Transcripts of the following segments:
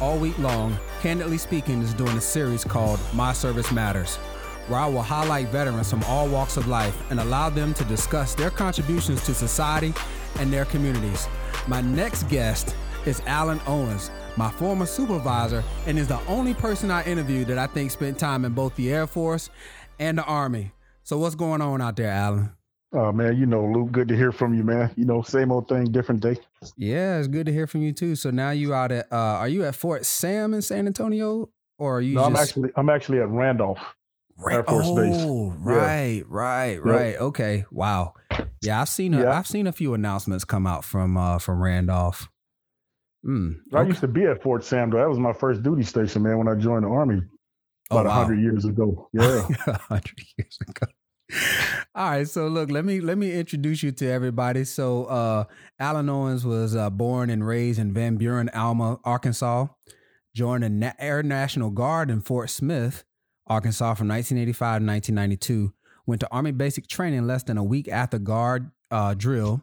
all week long, Candidly Speaking is doing a series called My Service Matters, where I will highlight veterans from all walks of life and allow them to discuss their contributions to society and their communities. My next guest is Alan Owens, my former supervisor, and is the only person I interviewed that I think spent time in both the Air Force and the Army. So, what's going on out there, Alan? Oh man, you know, Luke, good to hear from you, man. You know, same old thing, different day. Yeah, it's good to hear from you too. So now you out at uh are you at Fort Sam in San Antonio or are you No, just... I'm actually I'm actually at Randolph. Air Force oh, Base. right, right, right. Okay. Wow. Yeah, I've seen a, Yeah. have seen a few announcements come out from uh from Randolph. Hmm. I used to be at Fort Sam though. That was my first duty station, man, when I joined the army Oh, about a wow. hundred years ago. Yeah. a hundred years ago. All right, so look, let me let me introduce you to everybody. So, uh, Alan Owens was uh, born and raised in Van Buren, Alma, Arkansas. Joined the Na- Air National Guard in Fort Smith, Arkansas, from 1985 to 1992. Went to Army basic training less than a week after Guard uh, drill.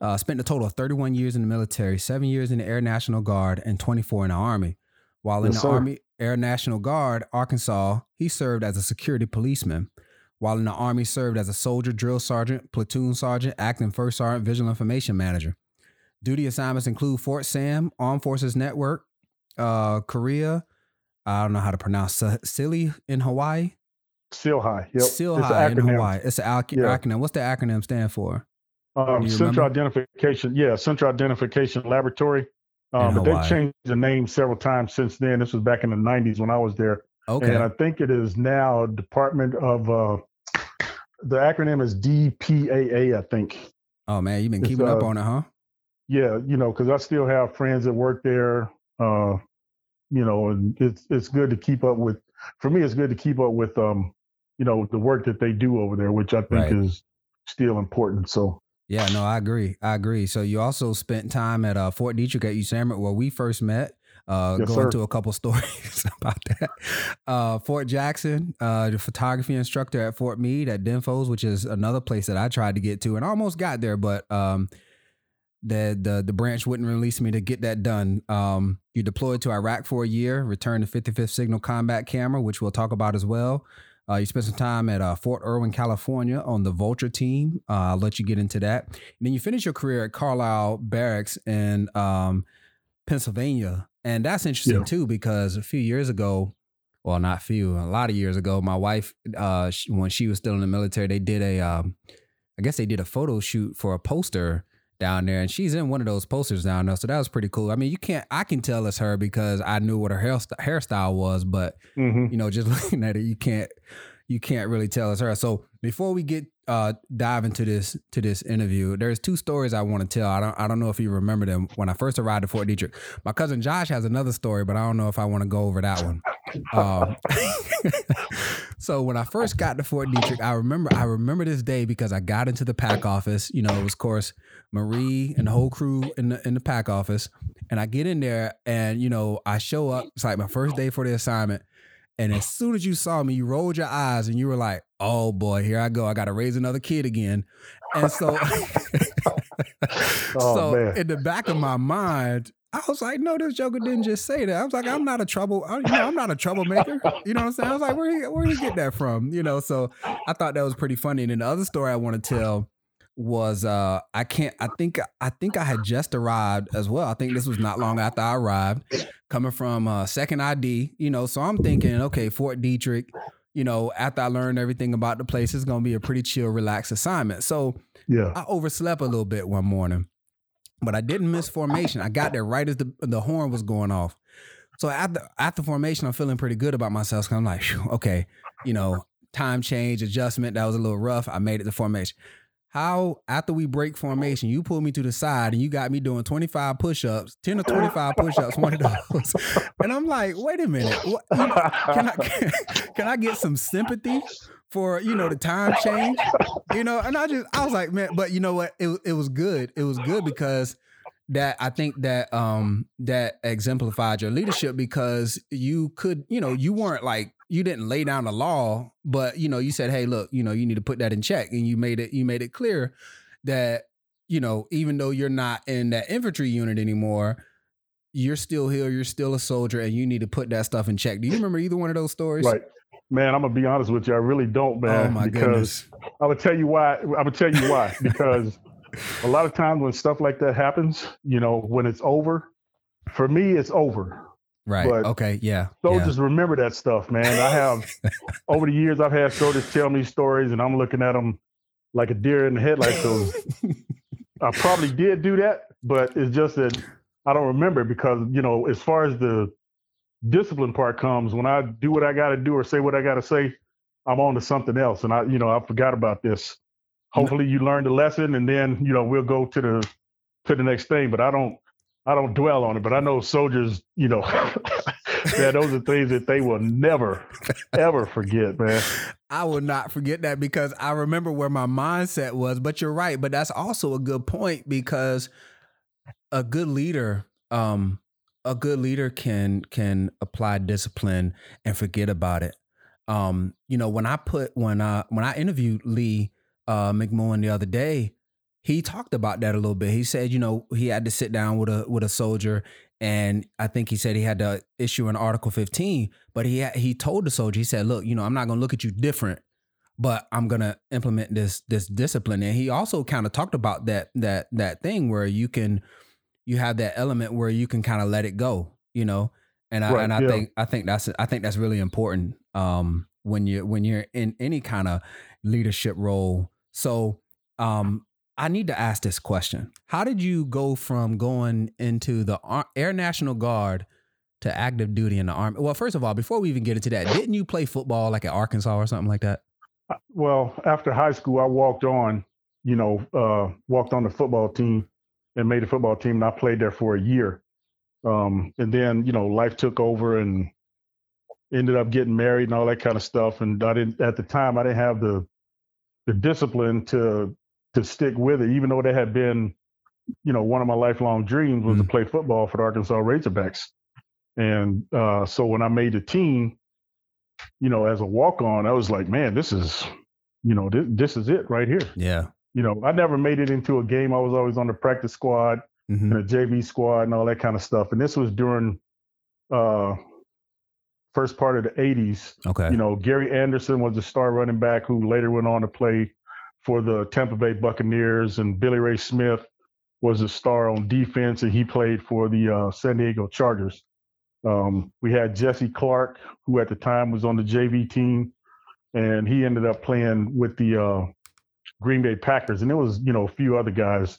Uh, spent a total of 31 years in the military, seven years in the Air National Guard, and 24 in the Army. While in Yes, the sir. Army Air National Guard, Arkansas, he served as a security policeman. While in the Army, served as a soldier, drill sergeant, platoon sergeant, acting first sergeant, visual information manager. Duty assignments include Fort Sam, Armed Forces Network, uh, Korea. I don't know how to pronounce Sa- Silly in Hawaii. Still high. Yep. High in. Hawaii. It's an ac- Yeah. acronym. What's the acronym stand for? Um, Central? Identification, yeah, Central Identification Laboratory. Um, but they've changed the name several times since then. This was back in the '90s when I was there, Okay. and I think it is now Department of. Uh, the acronym is DPAA, I think. oh man, you've been it's, keeping up uh, on it, huh? Yeah, you know, because I still have friends that work there. Uh, you know, and it's it's good to keep up with. For me, it's good to keep up with um, you know, the work that they do over there, which I think Right. is still important. So Yeah, no, I agree. I agree. So you also spent time at uh, Fort Detrick at USAMRIC where we first met. Uh, Yes, go sir. into a couple stories about that. Uh, Fort Jackson, uh, the photography instructor at Fort Meade at DINFOS, which is another place that I tried to get to and almost got there, but um, the the the branch wouldn't release me to get that done. Um, you deployed to Iraq for a year, returned to 55th Signal Combat Camera, which we'll talk about as well. Uh, you spent some time at uh, Fort Irwin, California, on the Vulture team. Uh, I'll let you get into that. And then you finished your career at Carlisle Barracks in um, Pennsylvania, and that's interesting Yeah. too because a few years ago, well, not few, a lot of years ago, my wife, uh, sh when she was still in the military, they did a, um, I guess they did a photo shoot for a poster down there, and she's in one of those posters down there. So that was pretty cool. I mean, you can't, I can tell it's her because I knew what her hairst- hairstyle was, but mhm. you know, just looking at it, you can't you can't really tell it's her. So before we get uh dive into this to this interview, there's two stories I want to tell. I don't I don't know if you remember them when I first arrived at Fort Detrick. My cousin Josh has another story, but I don't know if I want to go over that one. Um, so when I first got to Fort Detrick, I remember I remember this day because I got into the PAC office. You know, it was of course Marie and the whole crew in the in the PAC office, and I get in there and you know I show up. It's like my first day for the assignment. And as soon as you saw me, you rolled your eyes and you were like, "Oh boy, here I go! I got to raise another kid again." And so, Oh, so man. in the back of my mind, I was like, "No, this Joker didn't just say that." I was like, "I'm not a trouble, I- you know, I'm not a troublemaker." You know what I'm saying? I was like, "Where he, where he get that from?" You know, so I thought that was pretty funny. And then the other story I want to tell was uh I can't I think I think I had just arrived as well. I think this was not long after I arrived, coming from uh second ID, you know. So I'm thinking, okay, Fort Detrick, you know, after I learned everything about the place, it's gonna be a pretty chill, relaxed assignment. So yeah, I overslept a little bit one morning, but I didn't miss formation. I got there right as the the horn was going off. So after after formation, I'm feeling pretty good about myself. 'cause I'm like, okay, you know, time change adjustment that was a little rough. I made it to formation. How after we break formation, you pulled me to the side and you got me doing 25 push-ups, 10 or 25 push-ups, one of those. And I'm like, wait a minute, what, can I can I get some sympathy for you know the time change? You know, and I just I was like, man, but you know what? It it was good. It was good because that I think that um that exemplified your leadership because you could, you know, you weren't like you didn't lay down the law, but you know, you said, "Hey, look, you know, you need to put that in check." And you made it you made it clear that you know, even though you're not in that infantry unit anymore, you're still here, you're still a soldier, and you need to put that stuff in check. Do you remember either one of those stories? Right. Man, I'm gonna be honest with you. I really don't, oh man. Oh my because goodness. I would tell you why. I would tell you why. because a lot of times when stuff like that happens, you know, when it's over, for me, it's over. Right. But okay. Yeah. So yeah. just remember that stuff, man. I have over the years, I've had soldiers tell me stories, and I'm looking at them like a deer in the headlights. So I probably did do that, but it's just that I don't remember because you know, as far as the discipline part comes, when I do what I got to do or say what I got to say, I'm on to something else, and I, you know, I forgot about this. Hopefully, you learned the lesson, and then you know we'll go to the to the next thing. But I don't, I don't dwell on it. But I know soldiers, you know, yeah, those are things that they will never, ever forget, man. I will not forget that because I remember where my mindset was. But you're right. But that's also a good point because a good leader, um, a good leader can can apply discipline and forget about it. Um, you know, when I put when I when I interviewed Lee uh McMullen the other day, he talked about that a little bit. He said, you know, he had to sit down with a with a soldier and I think he said he had to issue an Article 15, but he had, he told the soldier, he said, "Look, you know, I'm not going to look at you different, but I'm going to implement this this discipline." And he also kind of talked about that that that thing where you can you have that element where you can kind of let it go, you know. And I Right, and I yeah. think I think that's I think that's really important um when you when you're in any kind of leadership role. So, um I need to ask this question. How did you go from going into the Air National Guard to active duty in the Army? Well, first of all, before we even get into that, didn't you play football like at Arkansas or something like that? Well, after high school, I walked on, you know, uh, walked on the football team and made a football team, and I played there for a year. Um, and then, you know, life took over and ended up getting married and all that kind of stuff. And I didn't at the time I didn't have the the discipline to to stick with it, even though that had been, you know, one of my lifelong dreams was to play football for the Arkansas Razorbacks. And uh, so when I made the team, you know, as a walk on, I was like, man, this is, you know, this, this is it right here. Yeah. You know, I never made it into a game. I was always on the practice squad hmm and a JV squad and all that kind of stuff. And this was during uh first part of the 80s. Okay. You know, Gary Anderson was the star running back who later went on to play for the Tampa Bay Buccaneers, and Billy Ray Smith was a star on defense, and he played for the uh, San Diego Chargers. Um, we had Jesse Clark, who at the time was on the JV team, and he ended up playing with the uh, Green Bay Packers. And there was, you know, a few other guys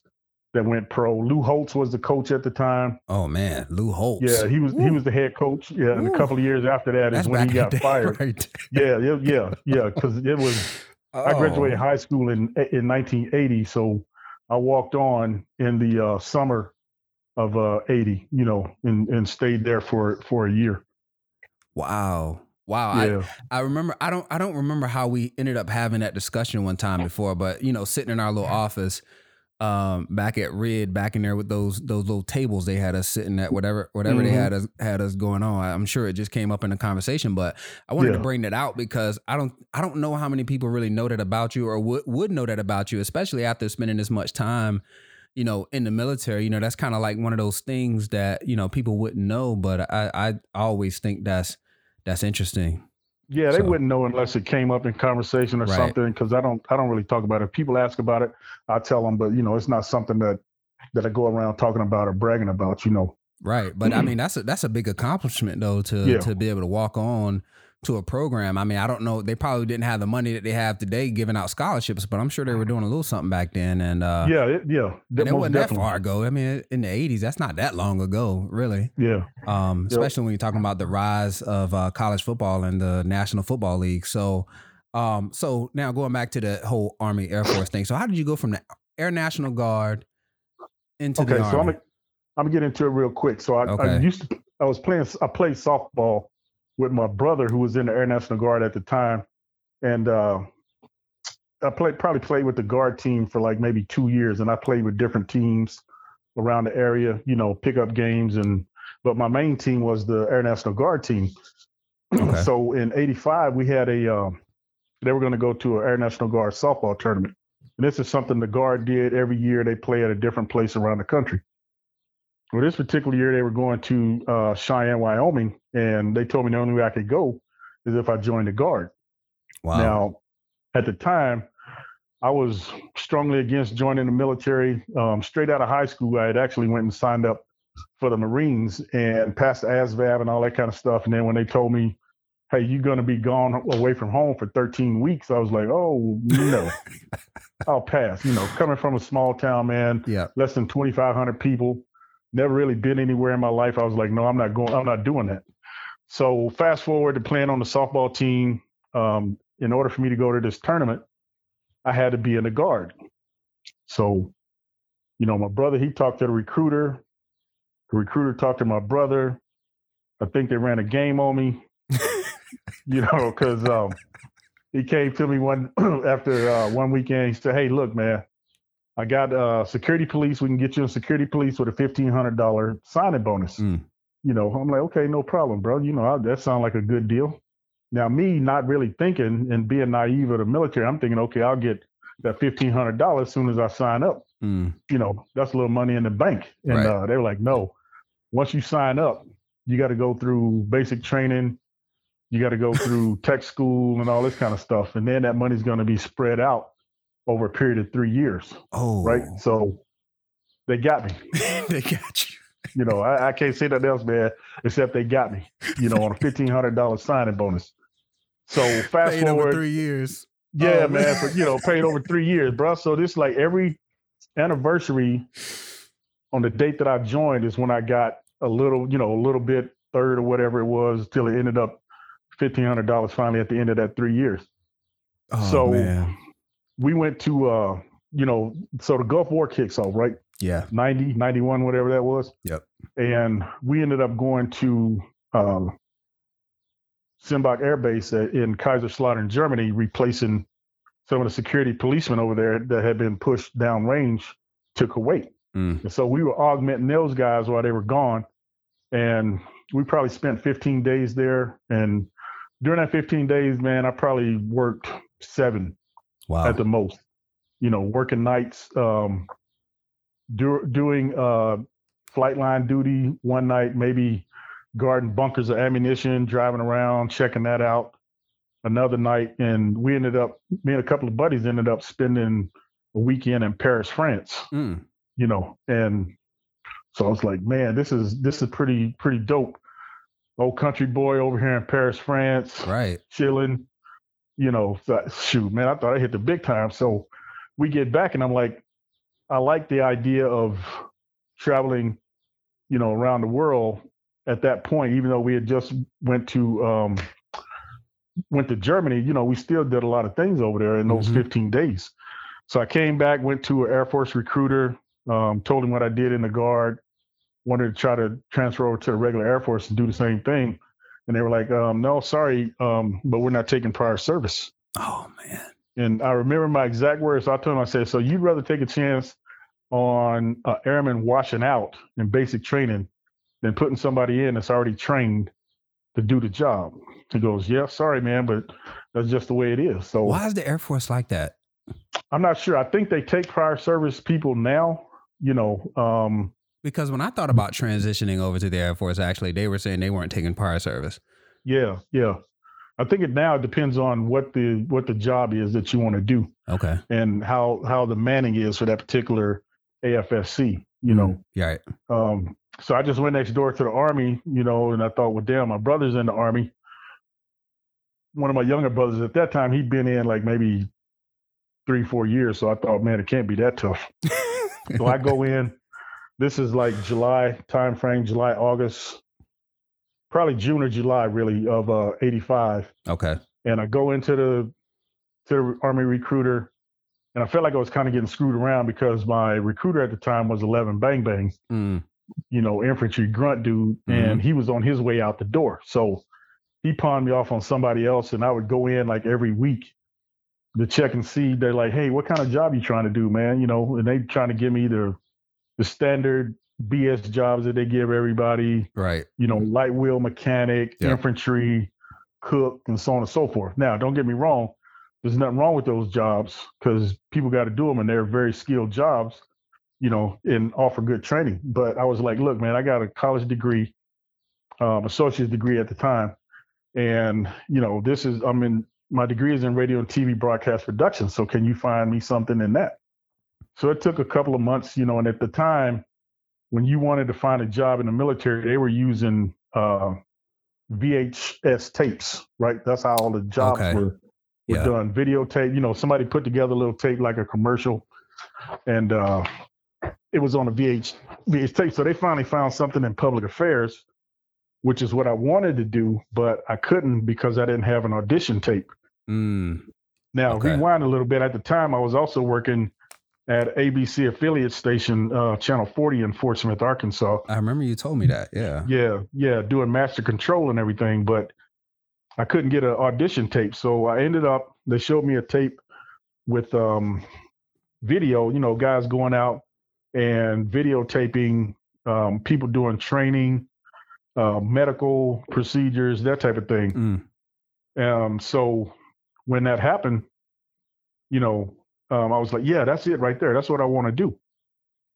that went pro. Lou Holtz was the coach at the time. oh man, Lou Holtz. Yeah, he was he was the head coach. Yeah, and Woo. a couple of years after that is That's when he got fired. right? Yeah, yeah, yeah, yeah. Because it was I graduated Oh. high school in in 1980, so I walked on in the uh, summer of uh, 80. You know, and and stayed there for for a year. Wow. Wow. I, I remember I don't I don't remember how we ended up having that discussion one time before, but you know, sitting in our little office um back at Red, back in there with those those little tables they had us sitting at whatever whatever they Mhm. had us had us going on. I'm sure it just came up in the conversation, but I wanted to bring that out because I don't I don't know how many people really know that about you or would would know that about you, especially after spending this much time you know, in the military, you know, that's kind of like one of those things that, you know, people wouldn't know, but I I always think that's that's interesting. Yeah. They So- wouldn't know unless it came up in conversation or Right. something. Because I don't I don't really talk about it. If People ask about it, I tell them, but you know, it's not something that that I go around talking about or bragging about. You know. Right. But I mean that's a that's a big accomplishment though to Yeah. to be able to walk on to a program. I mean, I don't know, they probably didn't have the money that they have today giving out scholarships, but I'm sure they were doing a little something back then and uh yeah, it, yeah. and it wasn't that definitely. far ago. I mean, in the 80s, that's not that long ago, really. Yeah. Um, Yep. especially when you're talking about the rise of uh, college football and the National Football League. So, um, so now going back to the whole Army Air Force thing. So, how did you go from the Air National Guard into Okay, the so I'm Army? gonna, I'm gonna get into it real quick. So I, I used to I was playing I played softball with my brother who was in the Air National Guard at the time, and uh, I played probably played with the guard team for like maybe two years, and I played with different teams around the area, you know, pickup games and. But my main team was the Air National Guard team. Okay. so in '85 we had a um, they were going to go to an Air National Guard softball tournament. And this is something the Guard did every year. They play at a different place around the country. Well, this particular year they were going to uh, Cheyenne, Wyoming, and they told me the only way I could go is if I joined the guard. Wow. Now, at the time, I was strongly against joining the military. Um, straight out of high school, I had actually went and signed up for the Marines and passed the ASVAB and all that kind of stuff. And then when they told me, "Hey, you're going to be gone away from home for 13 weeks," I was like, "Oh no, I'll pass." You know, coming from a small town, man, yeah. less than 2,500 people, never really been anywhere in my life. I was like, "No, I'm not going. I'm not doing that." So fast forward to playing on the softball team. Um, in order for me to go to this tournament, I had to be in the guard. So, you know, my brother, he talked to the recruiter. The recruiter talked to my brother. I think they ran a game on me, you know, because um, he came to me one after uh, one weekend. He said, "Hey, look, man, I got uh, security police. We can get you in security police with a fifteen hundred dollar signing bonus." Mm. You know, I'm like, "Okay, no problem, bro. You know, I, that sounds like a good deal." Now, me not really thinking and being naive of the military, I'm thinking, okay, I'll get that fifteen hundred dollars as soon as I sign up. Mm. You know, that's a little money in the bank. And Right. uh, they were like, no, once you sign up, you got to go through basic training. You got to go through tech school and all this kind of stuff, and then that money's going to be spread out over a period of three years, Oh. right? So they got me. they got you. You know, I, I can't say nothing else, man, except they got me. You know, on a fifteen hundred dollars signing bonus. So fast Paid over forward, three years. yeah, Oh, man, man. for, you know, paid over three years, bro. So this like every anniversary on the date that I joined is when I got a little, you know, a little bit third or whatever it was till it ended up fifteen hundred dollars finally at the end of that three years. Oh, So- man. We went to uh, you know, so the Gulf War kicks off, right? Yeah. 90, 91, whatever that was. Yep. And we ended up going to um, Sembach Air Base in Kaiserslautern, Germany, replacing some of the security policemen over there that had been pushed downrange to Kuwait. Mm. And so we were augmenting those guys while they were gone. And we probably spent 15 days there. And during that 15 days, man, I probably worked seven Wow. at the most. You know, working nights, um, do, doing uh, flight line duty one night, maybe guarding bunkers of ammunition, driving around, checking that out. Another night, and we ended up, me and a couple of buddies ended up spending a weekend in Paris, France. Mm. You know, and so I was like, man, this is this is pretty pretty dope. Old country boy over here in Paris, France Right. chilling. You know, so, shoot, man, I thought I hit the big time. So we get back, and I'm like, I like the idea of traveling, you know, around the world at that point. Even though we had just went to um, went to Germany, you know, we still did a lot of things over there in those Mhm. 15 days. So I came back, went to an Air Force recruiter, um, told him what I did in the guard, wanted to try to transfer over to the regular Air Force and do the same thing. And they were like, um, no, sorry, um, but we're not taking prior service. Oh man. And I remember my exact words. So I told him, I said, so you'd rather take a chance on uh, airman washing out in basic training than putting somebody in that's already trained to do the job. He goes, yeah, sorry, man, but that's just the way it is. So Why is the Air Force like that? I'm not sure. I think they take prior service people now, you know, um, Because when I thought about transitioning over to the Air Force, actually, they were saying they weren't taking prior service. yeah, yeah. I think it now depends on what the what the job is that you want to do. Okay. and how how the manning is for that particular AFSC. You know, Yeah. Right. um, so I just went next door to the army. You know, and I thought, well, damn, my brother's in the army. One of my younger brothers at that time, he'd been in like maybe three, four years. So I thought, man, it can't be that tough. So I go in. This is like July time frame, July, August, probably June or July, really, of uh, '85 okay. and I go into the to the army recruiter, and I felt like I was kind of getting screwed around because my recruiter at the time was Eleven Bang Bang, Mm. you know, infantry grunt dude, and he was on his way out the door. So he pawned me off on somebody else, and I would go in like every week to check and see. They're like, "Hey, what kind of job you trying to do, man?" You know, and they trying to give me the the standard BS jobs that they give everybody Right. you know, light wheel mechanic, Yeah. infantry, cook, and so on and so forth. Now, don't get me wrong. There's nothing wrong with those jobs because people got to do them and they're very skilled jobs. you know, and offer good training. But I was like, look, man, I got a college degree, um, associate's degree at the time, and you know, this is I'm in my degree is in radio and TV broadcast production. So can you find me something in that? So it took a couple of months, you know, and at the time, when you wanted to find a job in the military, they were using uh, VHS tapes, right? That's how all the jobs okay. were, were yeah. done. Videotape, you know, somebody put together a little tape like a commercial, and uh, it was on a VH VH tape. So they finally found something in public affairs, which is what I wanted to do, but I couldn't because I didn't have an audition tape. Mm. Now okay. rewind a little bit. At the time, I was also working at ABC affiliate station, uh, Channel 40 in Fort Smith, Arkansas. I remember you told me that. Yeah. Yeah. Yeah. Doing master control and everything, but I couldn't get an audition tape. So I ended up, they showed me a tape with um, video, you know, guys going out and videotaping um, people doing training, uh, medical procedures, that type of thing. Mm. Um, so when that happened, you know, um, I was like, yeah, that's it right there. That's what I want to do.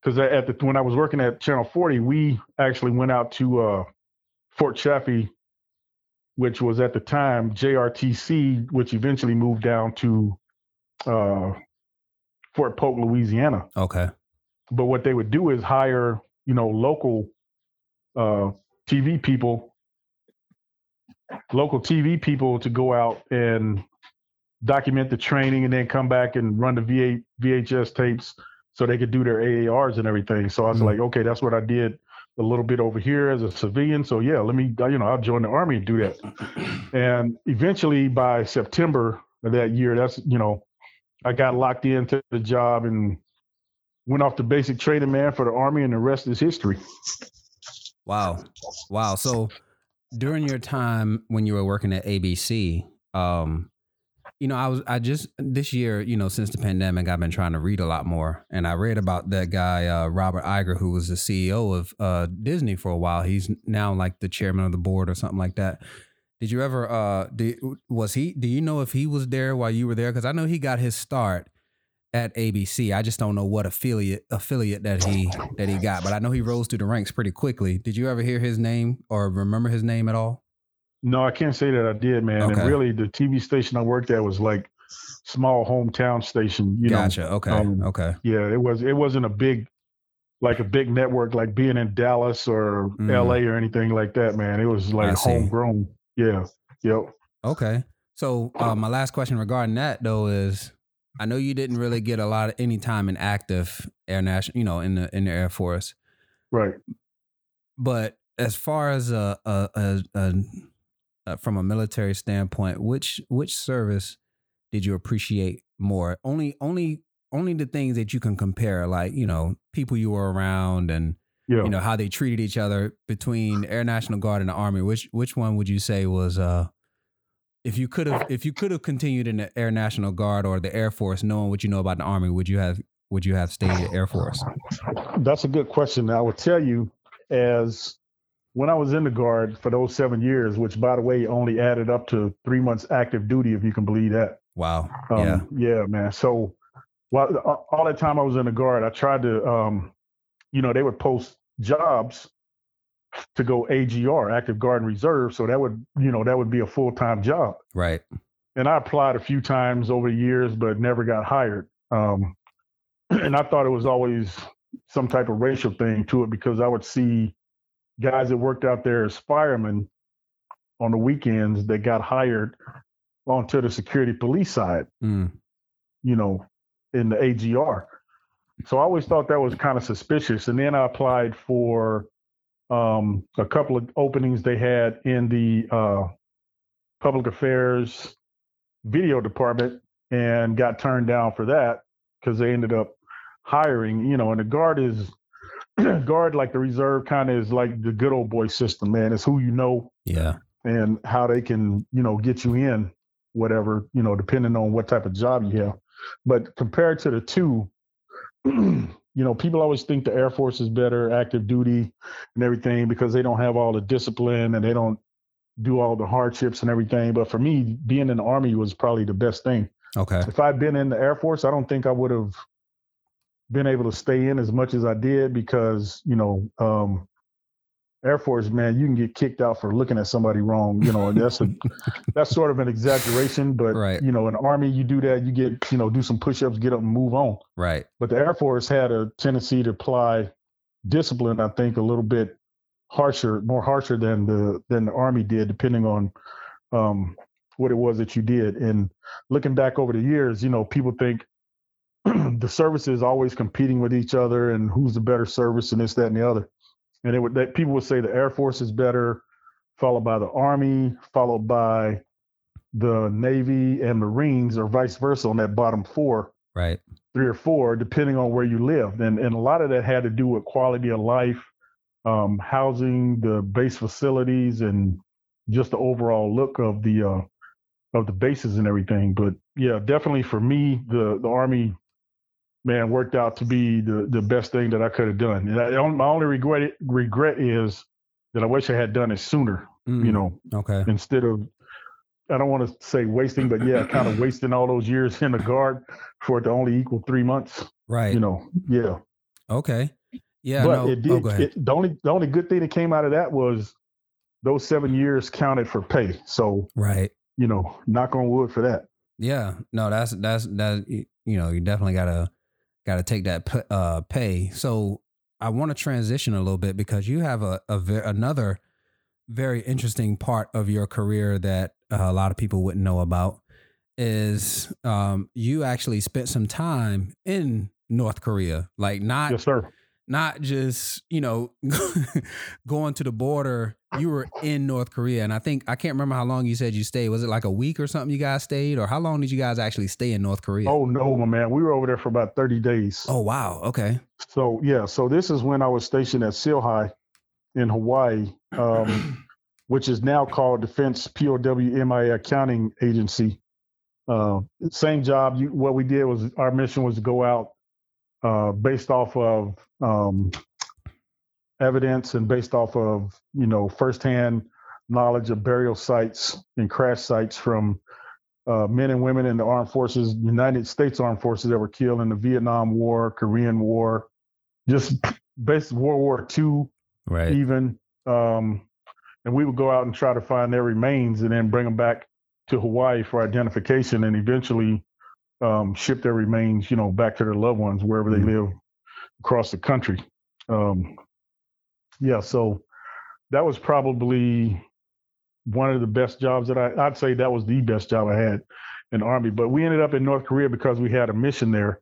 Because at the when I was working at Channel 40, we actually went out to uh, Fort Chaffee, which was at the time JRTC, which eventually moved down to uh, Fort Polk, Louisiana. Okay. But what they would do is hire, you know, local uh, TV people, local TV people to go out and document the training and then come back and run the V8 VHS tapes so they could do their AARs and everything. So I was mm-hmm. like, okay, that's what I did a little bit over here as a civilian. So yeah, let me, you know, I'll join the army and do that. And eventually by September of that year, that's, you know, I got locked into the job and went off the basic training man for the army and the rest is history. Wow. Wow. So during your time when you were working at ABC, um, you know, I was I just this year, you know, since the pandemic, I've been trying to read a lot more, and I read about that guy uh, Robert Iger, who was the CEO of uh, Disney for a while. He's now like the chairman of the board or something like that. Did you ever? Uh, did, was he? Do you know if he was there while you were there? Because I know he got his start at ABC. I just don't know what affiliate affiliate that he that he got, but I know he rose through the ranks pretty quickly. Did you ever hear his name or remember his name at all? No, I can't say that I did, man. Okay. And really, the TV station I worked at was like small hometown station. You gotcha. know, okay. Um, okay. Yeah, it was. It wasn't a big, like a big network, like being in Dallas or mm. L.A. or anything like that, man. It was like homegrown. Yeah. Yep. Okay. So uh, my last question regarding that though is, I know you didn't really get a lot of any time in active air national, you know, in the in the Air Force, right? But as far as a a, a, a uh, from a military standpoint, which which service did you appreciate more? Only only only the things that you can compare, like you know people you were around and yeah. you know how they treated each other between Air National Guard and the Army. Which which one would you say was uh if you could have if you could have continued in the Air National Guard or the Air Force, knowing what you know about the Army, would you have would you have stayed in the Air Force? That's a good question. I would tell you, as when I was in the guard for those seven years, which by the way only added up to three months active duty, if you can believe that. Wow. Um, yeah. Yeah, man. So while all that time I was in the guard, I tried to, um, you know, they would post jobs to go AGR, active guard and reserve. So that would, you know, that would be a full time job. Right. And I applied a few times over the years, but never got hired. Um, and I thought it was always some type of racial thing to it because I would see guys that worked out there as firemen on the weekends that got hired onto the security police side, mm. you know, in the AGR. So I always thought that was kind of suspicious. And then I applied for um, a couple of openings they had in the uh, public affairs video department and got turned down for that because they ended up hiring, you know, and the guard is guard like the reserve kind of is like the good old boy system, man. It's who you know. Yeah. And how they can, you know, get you in whatever, you know, depending on what type of job you have. But compared to the two, you know, people always think the Air Force is better, active duty and everything, because they don't have all the discipline and they don't do all the hardships and everything. But for me, being in the Army was probably the best thing. Okay. If I'd been in the Air Force, I don't think I would have been able to stay in as much as I did because you know um, Air Force, man, you can get kicked out for looking at somebody wrong, you know, and that's a that's sort of an exaggeration, but Right. you know, in the Army, you do that, you get, you know, do some push-ups, get up and move on. Right. But the Air Force had a tendency to apply discipline, I think, a little bit harsher, more harsher than the than the Army did, depending on um, what it was that you did. And looking back over the years, you know, people think the services always competing with each other and who's the better service and this, that, and the other. And it would that people would say the Air Force is better, followed by the Army, followed by the Navy and Marines, or vice versa on that bottom four Right. three or four, depending on where you lived. And and a lot of that had to do with quality of life, um, housing, the base facilities, and just the overall look of the uh, of the bases and everything. But yeah, definitely for me, the the army man worked out to be the the best thing that I could have done. And I, my only regret regret is that I wish I had done it sooner. Mm, You know, Okay. instead of I don't want to say wasting, but yeah, kind of wasting all those years in the guard for it to only equal three months. Right. You know, yeah. okay. Yeah. but no. it did. oh, go ahead. it, the only the only good thing that came out of that was those seven years counted for pay. So right. you know, knock on wood for that. Yeah, no, that's that's that. You know, you definitely gotta gotta take that p- uh, pay. So I want to transition a little bit because you have a, a another very interesting part of your career that uh, a lot of people wouldn't know about is um, you actually spent some time in North Korea, like not Yes, sir. not just you know going to the border you were in north korea and i think i can't remember how long you said you stayed was it like a week or something you guys stayed or how long did you guys actually stay in north korea Oh no, my man. We were over there for about 30 days. oh wow okay So yeah, so this is when I was stationed at CILHI in Hawaii, um, which is now called Defense POW MIA Accounting Agency. Uh, same job. You, what we did was our mission was to go out uh, based off of um, evidence and based off of you know firsthand knowledge of burial sites and crash sites from uh, men and women in the armed forces, United States Armed Forces that were killed in the Vietnam War, Korean War, just based World War II, right even. Um, and we would go out and try to find their remains and then bring them back to Hawaii for identification and eventually um, ship their remains, you know, back to their loved ones wherever they live across the country. Um, yeah, so that was probably one of the best jobs that I, I'd say that was the best job I had in the Army. But we ended up in North Korea because we had a mission there.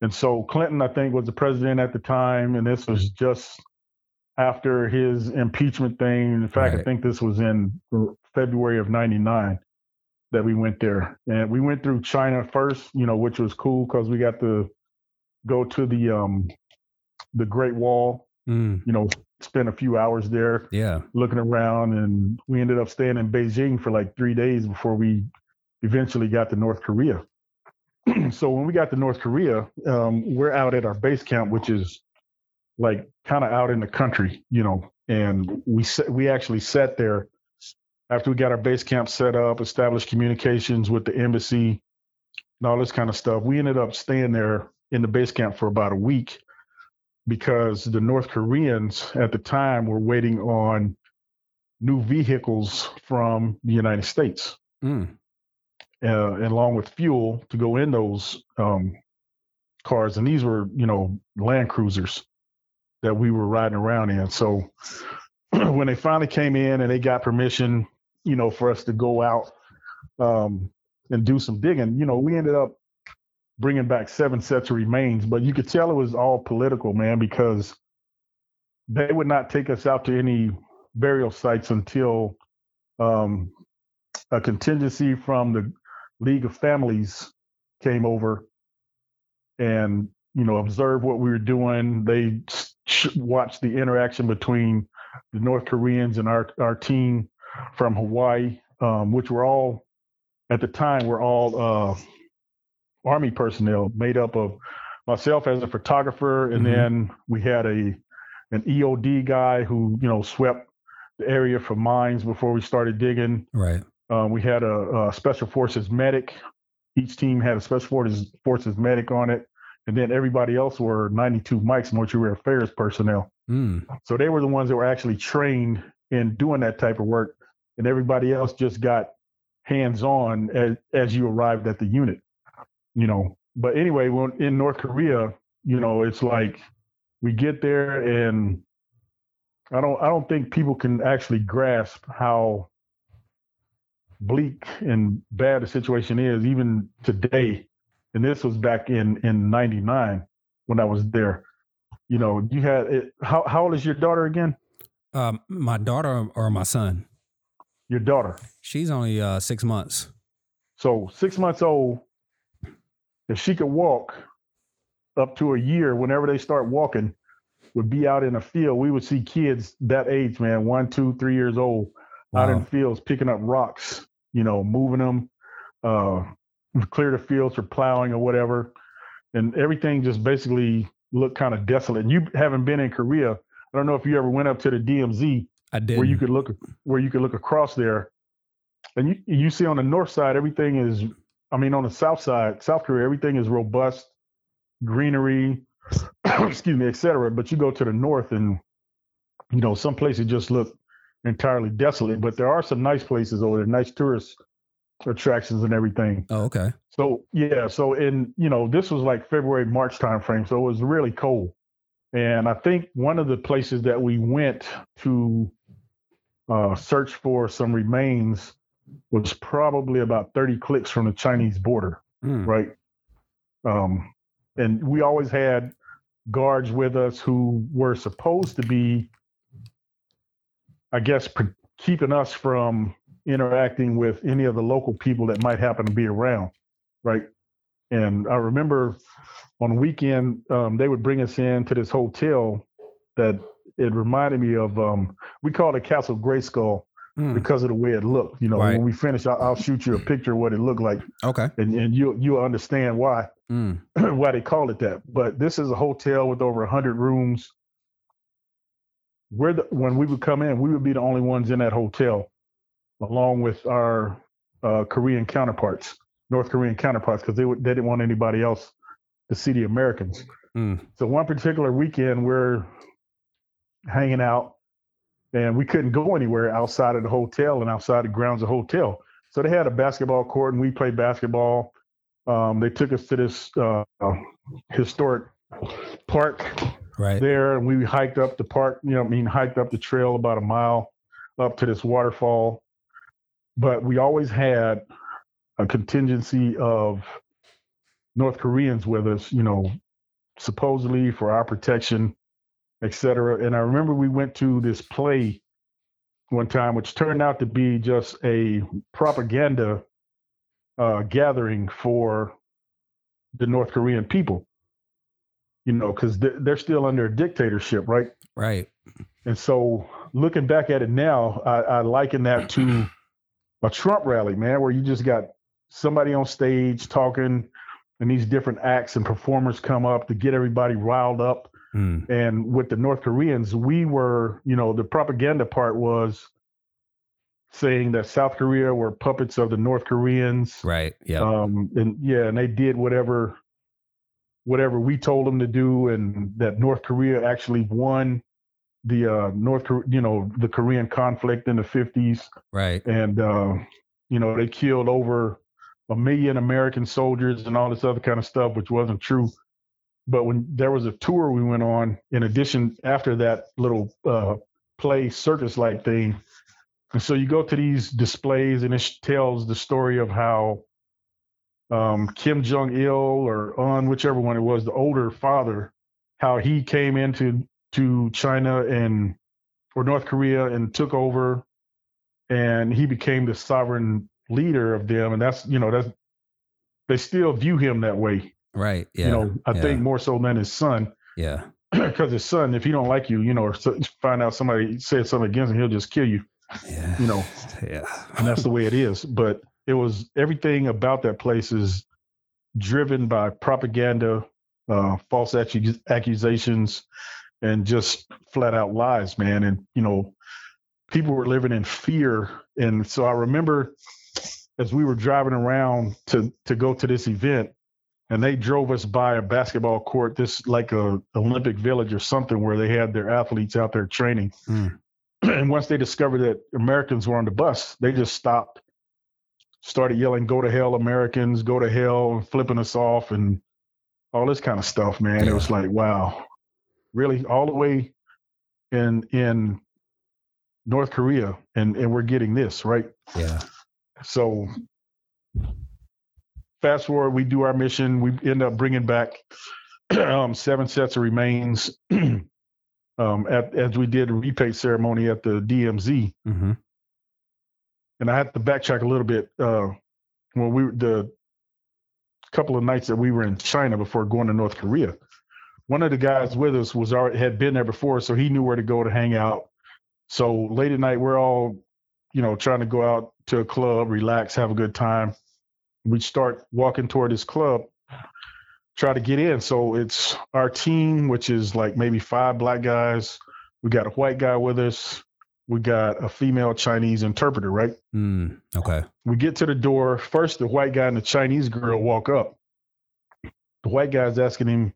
And so Clinton, I think, was the president at the time. And this was just after his impeachment thing. In fact, I think this was in February of 99 that we went there. And we went through China first, you know, which was cool because we got to go to the um the Great Wall, Mm, you know, spend a few hours there yeah looking around and we ended up staying in Beijing for like three days before we eventually got to North Korea. so when we got to North Korea, um, we're out at our base camp, which is like kind of out in the country, you know, and we we actually sat there after we got our base camp set up, established communications with the embassy and all this kind of stuff. We ended up staying there in the base camp for about a week because the North Koreans at the time were waiting on new vehicles from the United States, mm, uh, and along with fuel to go in those um, cars. And these were, you know, Land Cruisers that we were riding around in. So when they finally came in and they got permission, you know, for us to go out um, and do some digging, you know, we ended up bringing back seven sets of remains, but you could tell it was all political, man, because they would not take us out to any burial sites until um, a contingency from the League of Families came over and you know observed what we were doing. They watched the interaction between the North Koreans and our our team from Hawaii, um, which were all at the time were all uh, army personnel made up of myself as a photographer, and Mhm. then we had a an EOD guy who you know swept the area for mines before we started digging. right Um, we had a, a special forces medic. Each team had a special forces forces medic on it, and then everybody else were 92 Mikes mortuary affairs personnel. Mm. So they were the ones that were actually trained in doing that type of work, and everybody else just got hands on as as you arrived at the unit. You know, but anyway, when in North Korea, you know, it's like we get there and I don't I don't think people can actually grasp how bleak and bad the situation is even today. And this was back in in 99 when I was there. You know, you had it, how how old is your daughter again? Um, my daughter or my son? Your daughter. She's only uh, six months. So six months old, if she could walk up to a year, whenever they start walking, would be out in a field. We would see kids that age, man, one, two, three years old, out in fields picking up rocks, you know, moving them, uh, clear the fields for plowing or whatever, and everything just basically looked kind of desolate. And you haven't been in Korea. I don't know if you ever went up to the DMZ I did. where you could look where you could look across there and you you see on the north side everything is i mean on the south side south korea everything is robust greenery excuse me et cetera but you go to the north and you know some places just look entirely desolate but there are some nice places over there nice tourist attractions and everything Oh, okay. so yeah, so in you know this was like February March time frame, so it was really cold. And I think one of the places that we went to uh, search for some remains was probably about 30 clicks from the Chinese border, Mm. right? Um, and we always had guards with us who were supposed to be, I guess, pre- keeping us from interacting with any of the local people that might happen to be around, right? And I remember on weekend um, they would bring us in to this hotel that it reminded me of. Um, we called it Castle Grayskull Mm. because of the way it looked. You know, Right. when we finish, I'll, I'll shoot you a picture of what it looked like, Okay. and and you you'll understand why Mm. why they call it that. But this is a hotel with over hundred rooms. We're the, when we would come in, we would be the only ones in that hotel, along with our uh, Korean counterparts, North Korean counterparts, because they would they didn't want anybody else to see the Americans. Mm. So one particular weekend, we're hanging out, and we couldn't go anywhere outside of the hotel and outside the grounds of the hotel. So they had a basketball court, and we played basketball. Um, they took us to this uh, uh, historic park Right. there, and we hiked up the park. You know, I mean, hiked up the trail about a mile up to this waterfall. But we always had a contingency of North Koreans with us. You know, supposedly for our protection, et cetera. And I remember we went to this play one time, which turned out to be just a propaganda uh, gathering for the North Korean people. You know, because they're, they're still under a dictatorship, right? Right. And so, looking back at it now, I, I liken that to a Trump rally, man, where you just got somebody on stage talking, and these different acts and performers come up to get everybody riled up. Mm. And with the North Koreans, we were, you know, the propaganda part was saying that South Korea were puppets of the North Koreans. Right. Yeah. Um, and yeah, and they did whatever whatever we told them to do, and that North Korea actually won the uh, North, you know, the Korean conflict in the fifties, right. and uh, you know they killed over a million American soldiers and all this other kind of stuff, which wasn't true. But when there was a tour we went on, in addition, after that little uh, play circus like thing, and so you go to these displays, and it tells the story of how um, Kim Jong Il or Un, whichever one it was, the older father, how he came into to China and or North Korea and took over, and he became the sovereign leader of them, and that's you know that's they still view him that way. Right. Yeah. You know, I yeah. think more so than his son, Yeah. because his son, if he don't like you, you know, or find out somebody said something against him, he'll just kill you. Yeah. You know, Yeah. and that's the way it is. But it was everything about that place is driven by propaganda, uh, false accu- accusations, and just flat out lies, man. And you know, people were living in fear. And so I remember as we were driving around to to go to this event, and they drove us by a basketball court, this like a Olympic Village or something, where they had their athletes out there training. Mm. and once they discovered that Americans were on the bus, they just stopped, started yelling, "Go to hell, Americans! Go to hell!" and flipping us off and all this kind of stuff. Man, Yeah. it was like, wow, really, all the way in in North Korea, and and we're getting this right. Yeah. So fast forward, we do our mission. We end up bringing back um, seven sets of remains um, at, as we did a repat ceremony at the DMZ. Mm-hmm. And I had to backtrack a little bit. Uh, when we the couple of nights that we were in China before going to North Korea, one of the guys with us was already had been there before, so he knew where to go to hang out. So late at night, we're all, you know, trying to go out to a club, relax, have a good time. We start walking toward this club, try to get in. So it's our team, which is like maybe five black guys. We got a white guy with us. We got a female Chinese interpreter, right? Mm. Okay. We get to the door. First, the white guy and the Chinese girl walk up. The white guy's asking him,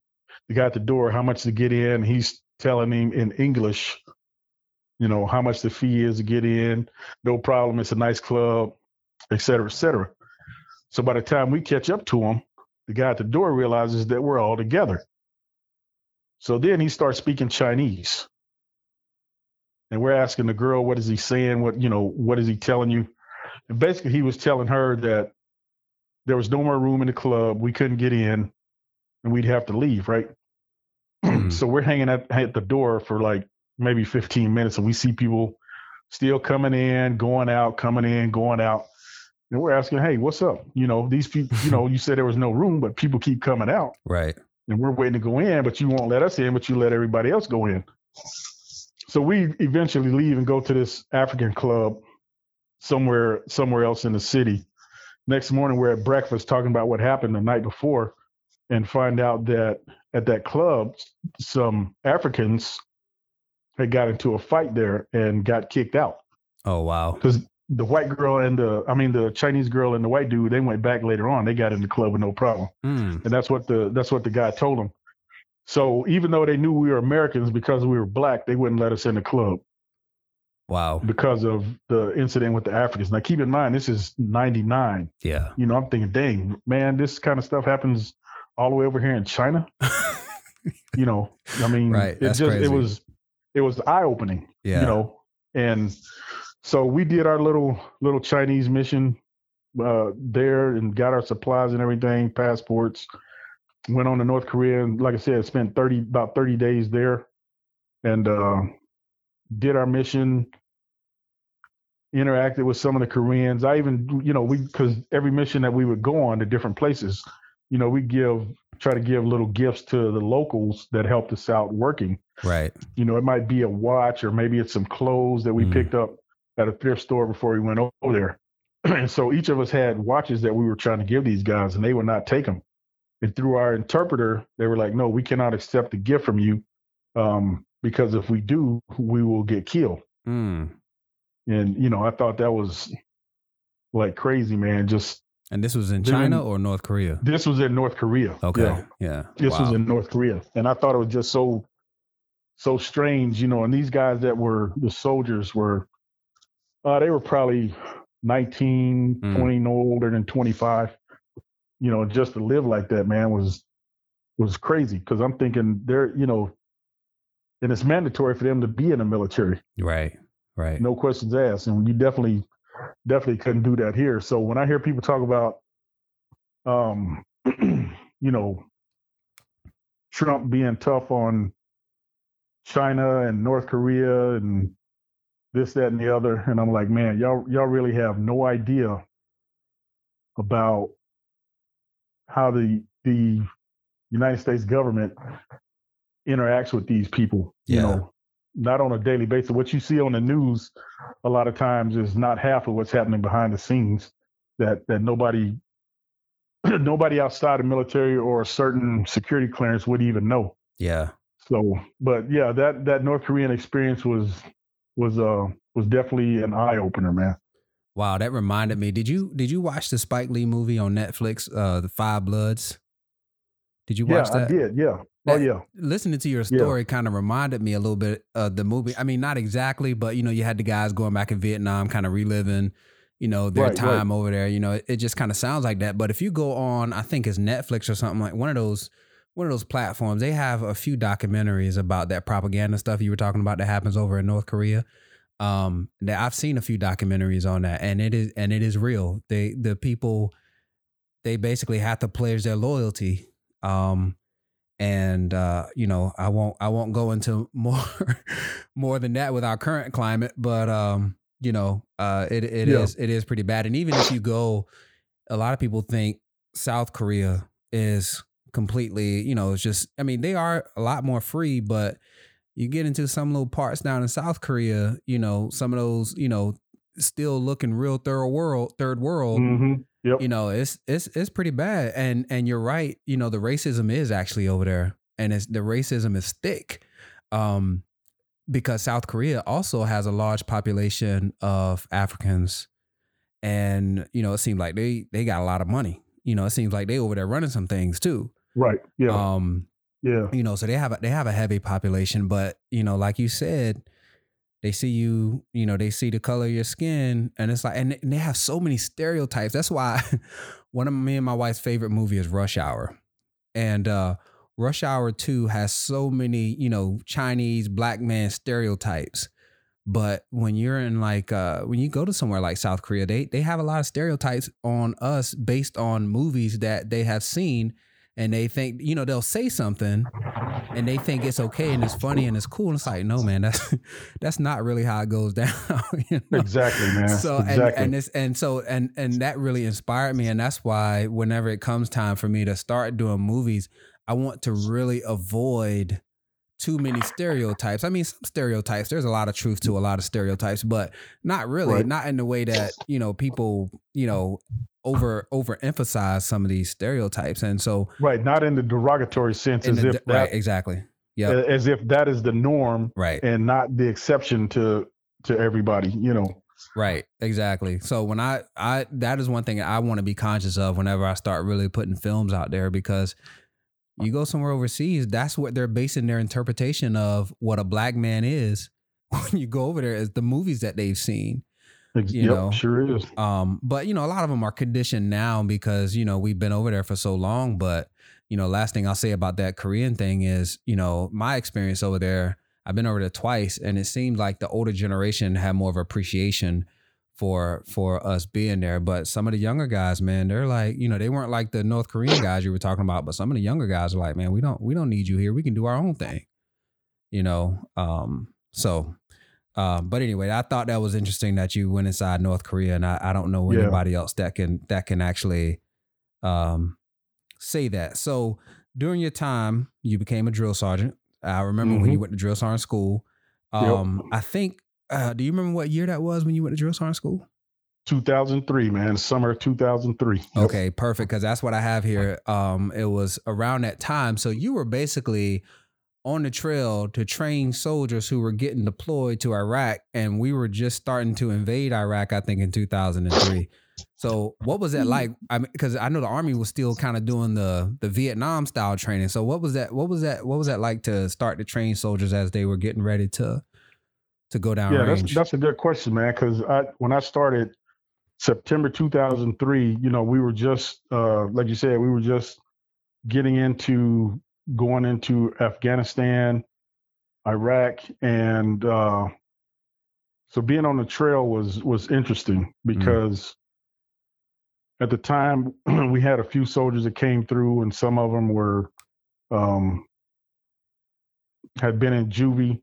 the guy at the door, how much to get in. He's telling him in English, you know, how much the fee is to get in. No problem. It's a nice club, et cetera, et cetera. So by the time we catch up to him, the guy at the door realizes that we're all together. So then he starts speaking Chinese. And we're asking the girl, what is he saying? What, you know, what is he telling you? And basically, he was telling her that there was no more room in the club. We couldn't get in and we'd have to leave, right? Mm. so we're hanging at, at the door for like maybe 15 minutes and we see people still coming in, going out, coming in, going out. And we're asking, hey, what's up? You know, these people, you know, you said there was no room, but people keep coming out Right. and we're waiting to go in, but you won't let us in, but you let everybody else go in. So we eventually leave and go to this African club somewhere somewhere else in the city. Next morning we're at breakfast talking about what happened the night before and find out that at that club some Africans had got into a fight there and got kicked out Oh wow. because the white girl and the I mean the Chinese girl and the white dude they went back later on they got in the club with no problem Mm. and that's what the that's what the guy told them. So even though they knew we were Americans because we were black, they wouldn't let us in the club Wow. because of the incident with the Africans. Now keep in mind this is '99. Yeah. You know, I'm thinking, dang man, this kind of stuff happens all the way over here in China. You know, I mean, Right, it that's just crazy. it was it was eye opening. Yeah. You know, and so we did our little little Chinese mission uh, there and got our supplies and everything, passports. Went on to North Korea and, like I said, spent thirty about thirty days there, and uh, did our mission. Interacted with some of the Koreans. I even, you know, we because every mission that we would go on to different places, you know, we give try to give little gifts to the locals that helped us out working Right. you know, it might be a watch or maybe it's some clothes that we Mm. picked up at a thrift store before we went over there. and so each of us had watches that we were trying to give these guys and they would not take them. And through our interpreter, they were like, no, we cannot accept the gift from you um, because if we do, we will get killed. Mm. And, you know, I thought that was like crazy, man. Just And this was in China in- or North Korea? this was in North Korea. Okay. Yeah. Yeah. This was in North Korea, and I thought it was just so, so strange, you know. And these guys that were the soldiers were, uh, they were probably 19, Mm. 20, no older than 25. You know, just to live like that, man, was was crazy. Because I'm thinking they're, you know, and it's mandatory for them to be in the military, Right. Right. no questions asked, and you definitely, definitely couldn't do that here. So when I hear people talk about, um, you know, Trump being tough on China and North Korea and this, that, and the other. And I'm like, man, y'all y'all really have no idea about how the the United States government interacts with these people. You know, not on a daily basis. What you see on the news a lot of times is not half of what's happening behind the scenes that that nobody nobody outside the military or a certain security clearance would even know. Yeah. So, but yeah, that that North Korean experience was was uh was definitely an eye opener, man. Wow, that reminded me. Did you did you watch the Spike Lee movie on Netflix, uh, The Five Bloods? Did you watch yeah, that? I did. Yeah. That- oh yeah. Listening to your Yeah. story kind of reminded me a little bit of the movie. I mean, not exactly, but you know, you had the guys going back in Vietnam, kind of reliving, you know, their Right, right. time over there. You know, it, it just kind of sounds like that. But if you go on, I think it's Netflix or something like one of those, one of those platforms, they have a few documentaries about that propaganda stuff you were talking about that happens over in North Korea. Um, that I've seen a few documentaries on that, and it is and it is real. They the people, they basically have to pledge their loyalty. Um, and uh, you know, I won't I won't go into more more than that with our current climate, but um, you know, uh, it it is Yeah. it is pretty bad. And even if you go, a lot of people think South Korea is completely, you know, it's just. I mean, they are a lot more free, but you get into some little parts down in South Korea, you know, some of those, you know, still looking real third world, third world hmm Yep. you know it's it's it's pretty bad and and you're right you know the racism is actually over there and it's the racism is thick um because south korea also has a large population of africans and you know it seems like they they got a lot of money you know it seems like they over there running some things too Right. Yeah. um yeah. you know so they have a, they have a heavy population but you know like you said they see you you know they see the color of your skin and it's like and they have so many stereotypes that's why one of me and my wife's favorite movie is rush hour and uh rush hour 2 has so many you know chinese black man stereotypes but when you're in like uh when you go to somewhere like south korea they they have a lot of stereotypes on us based on movies that they have seen and they think you know they'll say something and they think it's okay and it's funny and it's cool and it's like no man that's that's not really how it goes down you know? Exactly, man. so exactly. and and it's and so and and that really inspired me and that's why whenever it comes time for me to start doing movies i want to really avoid too many stereotypes i mean some stereotypes there's a lot of truth to a lot of stereotypes but not really Right. not in the way that you know people you know over overemphasize some of these stereotypes and so right. Not in the derogatory sense, as the- if that, right exactly yeah as if that is the norm right and not the exception to to everybody. You know. Right, exactly. So when I I that is one thing I want to be conscious of whenever I start really putting films out there because you go somewhere overseas, that's what they're basing their interpretation of what a black man is. When you go over there, is the movies that they've seen. You yep. know. Sure is. Um, but you know, a lot of them are conditioned now because you know we've been over there for so long. But you know, last thing I'll say about that Korean thing is, you know, my experience over there. I've been over there twice, and it seemed like the older generation had more of appreciation for for us being there. But some of the younger guys, man, they're like, you know, they weren't like the North Korean guys you were talking about. But some of the younger guys are like, man, we don't we don't need you here. We can do our own thing. You know, um, so um, but anyway, I thought that was interesting that you went inside North Korea, and I, I don't know Yeah. anybody else that can that can actually um, say that. So during your time, you became a drill sergeant. I remember when Mhm. you went to drill sergeant school. Yep. Um, I think. Uh, do you remember what year that was when you went to drill sergeant school? 2003, man. Summer 2003. Okay, perfect. Because that's what I have here. Um, it was around that time. So you were basically on the trail to train soldiers who were getting deployed to Iraq, and we were just starting to invade Iraq. I think in 2003. So what was that like? I mean, because I know the army was still kind of doing the the Vietnam style training. So what was that? What was that? What was that like to start to train soldiers as they were getting ready to to go down Yeah, range? that's that's a good question, man. Because I when I started September 2003, you know, we were just uh, like you said, we were just getting into going into Afghanistan, Iraq, and uh, so being on the trail was was interesting because at the time we had a few soldiers that came through, and some of them were um, had been in juvie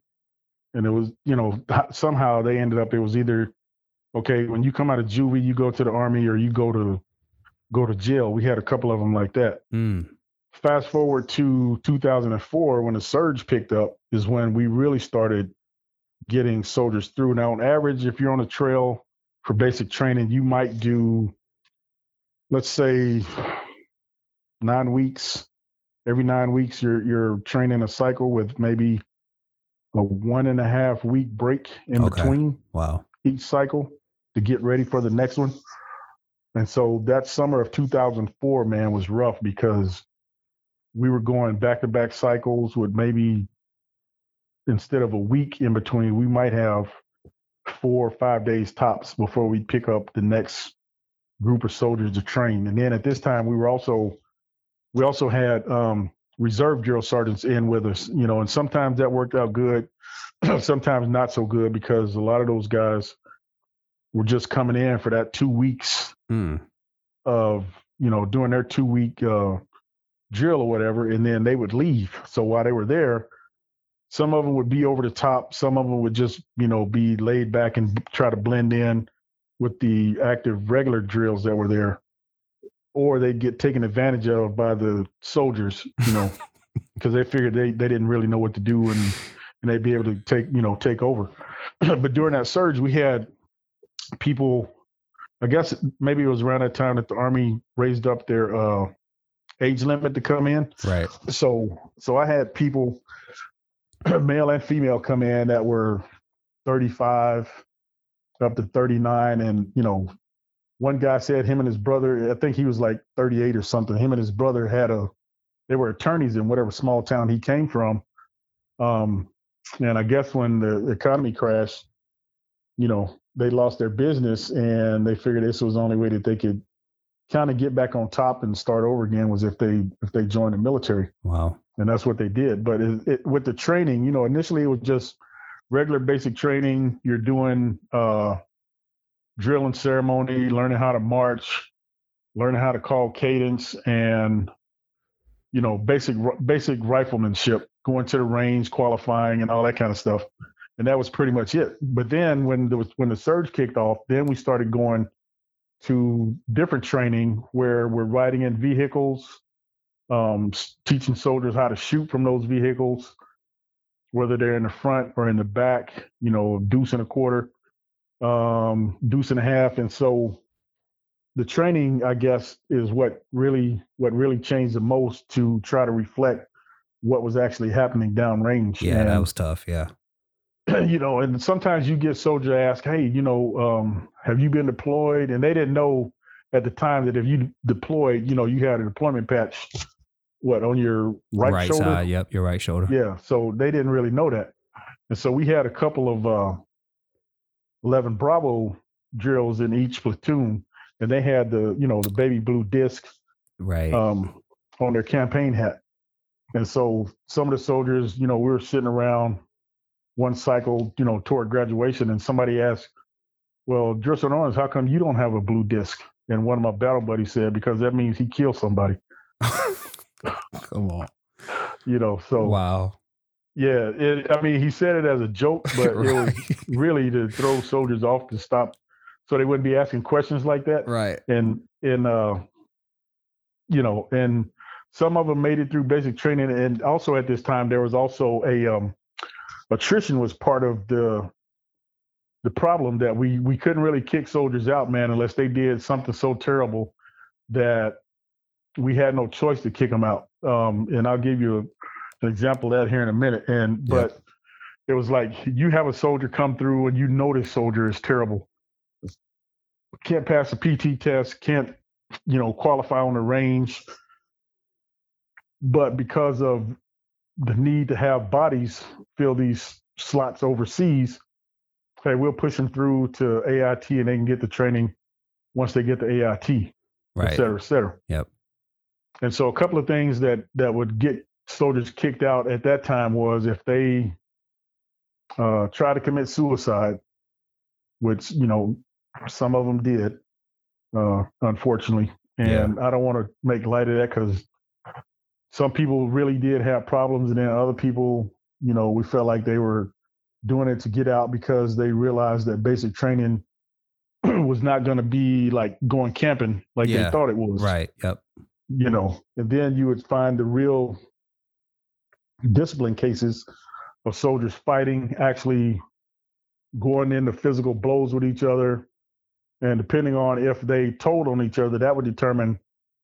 and it was you know somehow they ended up it was either okay when you come out of juvie you go to the army or you go to go to jail. We had a couple of them like that. Mm, fast forward to 2004 when the surge picked up is when we really started getting soldiers through. Now on average if you're on a trail for basic training you might do let's say nine weeks. Every nine weeks you're you're training a cycle with maybe a one and a half week break in Okay. between wow. each cycle to get ready for the next one. And so that summer of 2004, man, was rough because we were going back to back cycles with maybe instead of a week in between, we might have four or five days tops before we pick up the next group of soldiers to train. And then at this time, we were also we also had um, reserve drill sergeants in with us, you know, and sometimes that worked out good, sometimes not so good because a lot of those guys were just coming in for that two weeks Mm. of you know doing their two week uh, drill or whatever, and then they would leave. So while they were there, some of them would be over the top, some of them would just you know be laid back and b- try to blend in with the active regular drills that were there, or they'd get taken advantage of by the soldiers, you know, because they figured they they didn't really know what to do and and they'd be able to take you know take over. but during that surge, we had people I guess maybe it was around that time that the army raised up their uh, age limit to come in. Right. So so I had people, male and female, come in that were 35 up to 39, and you know, one guy said him and his brother, I think he was like 38 or something. Him and his brother had a, they were attorneys in whatever small town he came from. Um, and I guess when the economy crashed, you know, they lost their business and they figured this was the only way that they could kind of get back on top and start over again was if they if they joined the military Wow. and that's what they did but it, it, with the training you know initially it was just regular basic training you're doing uh drill and ceremony learning how to march learning how to call cadence and you know basic basic riflemanship going to the range qualifying and all that kind of stuff and that was pretty much it. But then when was when the surge kicked off, then we started going to different training where we're riding in vehicles, um, teaching soldiers how to shoot from those vehicles, whether they're in the front or in the back. You know, deuce and a quarter, um, deuce and a half, and so the training, I guess, is what really what really changed the most to try to reflect what was actually happening downrange. Yeah, that was tough. Yeah. you know, and sometimes you get soldier ask, "Hey, you know, um, have you been deployed?" And they didn't know at the time that if you deployed, you know, you had a deployment patch, what on your right, shoulder? side. Yep. Your right shoulder. Yeah, so they didn't really know that, and so we had a couple of uh, eleven Bravo drills in each platoon, and they had the you know the baby blue disc Right. um, on their campaign hat. And so some of the soldiers, you know, we were sitting around one cycle, you know, toward graduation, and somebody asked, "Well, Driscoll Owens, how come you don't have a blue disc?" And one of my battle buddies said, "Because that means he killed somebody." Come on. You know, so Wow. Yeah, it, I mean, he said it as a joke, but it was really to throw soldiers off to stop, so they wouldn't be asking questions like that. right. and and uh you know and some of them made it through basic training and also at this time there was also a um attrition was part of the the problem that we we couldn't really kick soldiers out man unless they did something so terrible that we had no choice to kick them out um and i'll give you a, an example of that here in a minute. And Yeah. but it was like you have a soldier come through and you know this soldier is terrible. Can't pass a pt test can't you know qualify on the range. But because of the need to have bodies fill these slots overseas okay we'll push them through to ait and they can get the training once they get the ait et cetera et cetera. Yep. and so a couple of things that that would get soldiers kicked out at that time was if they uh, try to commit suicide which you know some of them did uh, unfortunately Yeah. and i don't want to make light of that because some people really did have problems and then other people you know we felt like they were doing it to get out because they realized that basic training was not going to be like going camping like Yeah. they thought it was Right. Yep. you know, and then you would find the real discipline cases of soldiers fighting, actually going into physical blows with each other. And depending on if they told on each other, that would determine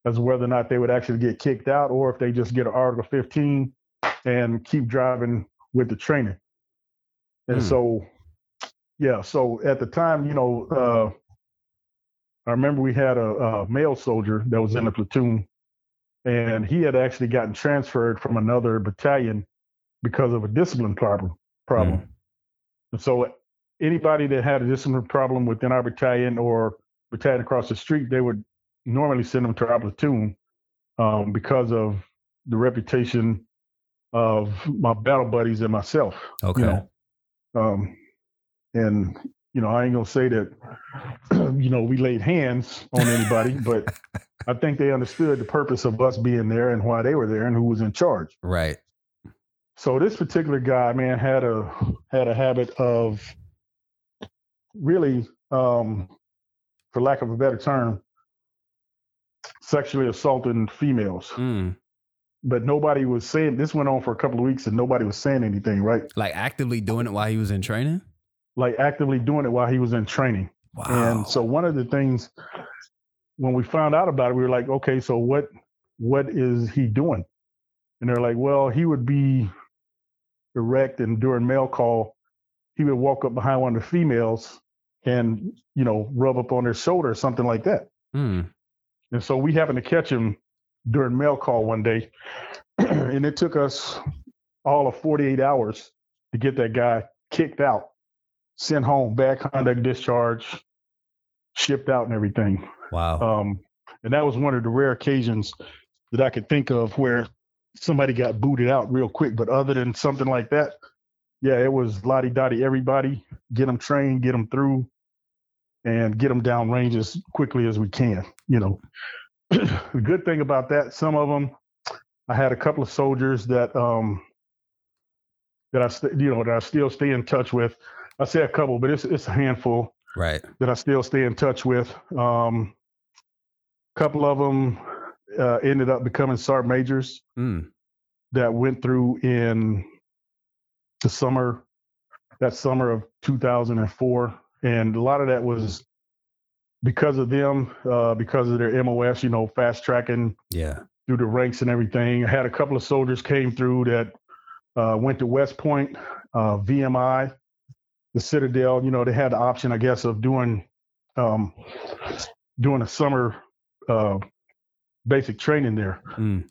as whether or not they would actually get kicked out or if they just get an Article 15 and keep driving with the training. And Hmm. so, yeah, so at the time, you know, uh, I remember we had a, a male soldier that was in the platoon, and he had actually gotten transferred from another battalion because of a discipline problem. Problem. Mm. And so anybody that had a discipline problem within our battalion or battalion across the street, they would normally send them to our platoon um, because of the reputation of my battle buddies and myself. Okay. You know, um, and you know, I ain't gonna say that you know we laid hands on anybody, but I think they understood the purpose of us being there and why they were there and who was in charge. Right. So this particular guy, man, had a had a habit of really, um, for lack of a better term, sexually assaulting females. Mm. But nobody was saying this went on for a couple of weeks and nobody was saying anything, right? Like actively doing it while he was in training. Like actively doing it while he was in training. Wow. And so one of the things when we found out about it, we were like, okay, so what what is he doing? And they're like, well, he would be erect and during mail call, he would walk up behind one of the females and, you know, rub up on their shoulder or something like that. Mm. And so we happened to catch him during mail call one day. and it took us all of 48 hours to get that guy kicked out, sent home, bad conduct discharge, shipped out and everything. Wow. Um, and that was one of the rare occasions that I could think of where somebody got booted out real quick. But other than something like that, yeah, it was lottie dottie everybody, get them trained, get them through, and get them down range as quickly as we can. You know, the good thing about that, some of them, I had a couple of soldiers that um that I st- you know that I still stay in touch with. I say a couple, but it's it's a handful right. that I still stay in touch with. Um, a couple of them uh, ended up becoming sergeant majors Mm. that went through in the summer, that summer of 2004, and a lot of that was because of them, uh, because of their MOS, you know, fast tracking Yeah. through the ranks and everything. I had a couple of soldiers came through that uh, went to West Point, uh, VMI, the Citadel. You know, they had the option, I guess, of doing um, doing a summer uh, basic training there. Mm.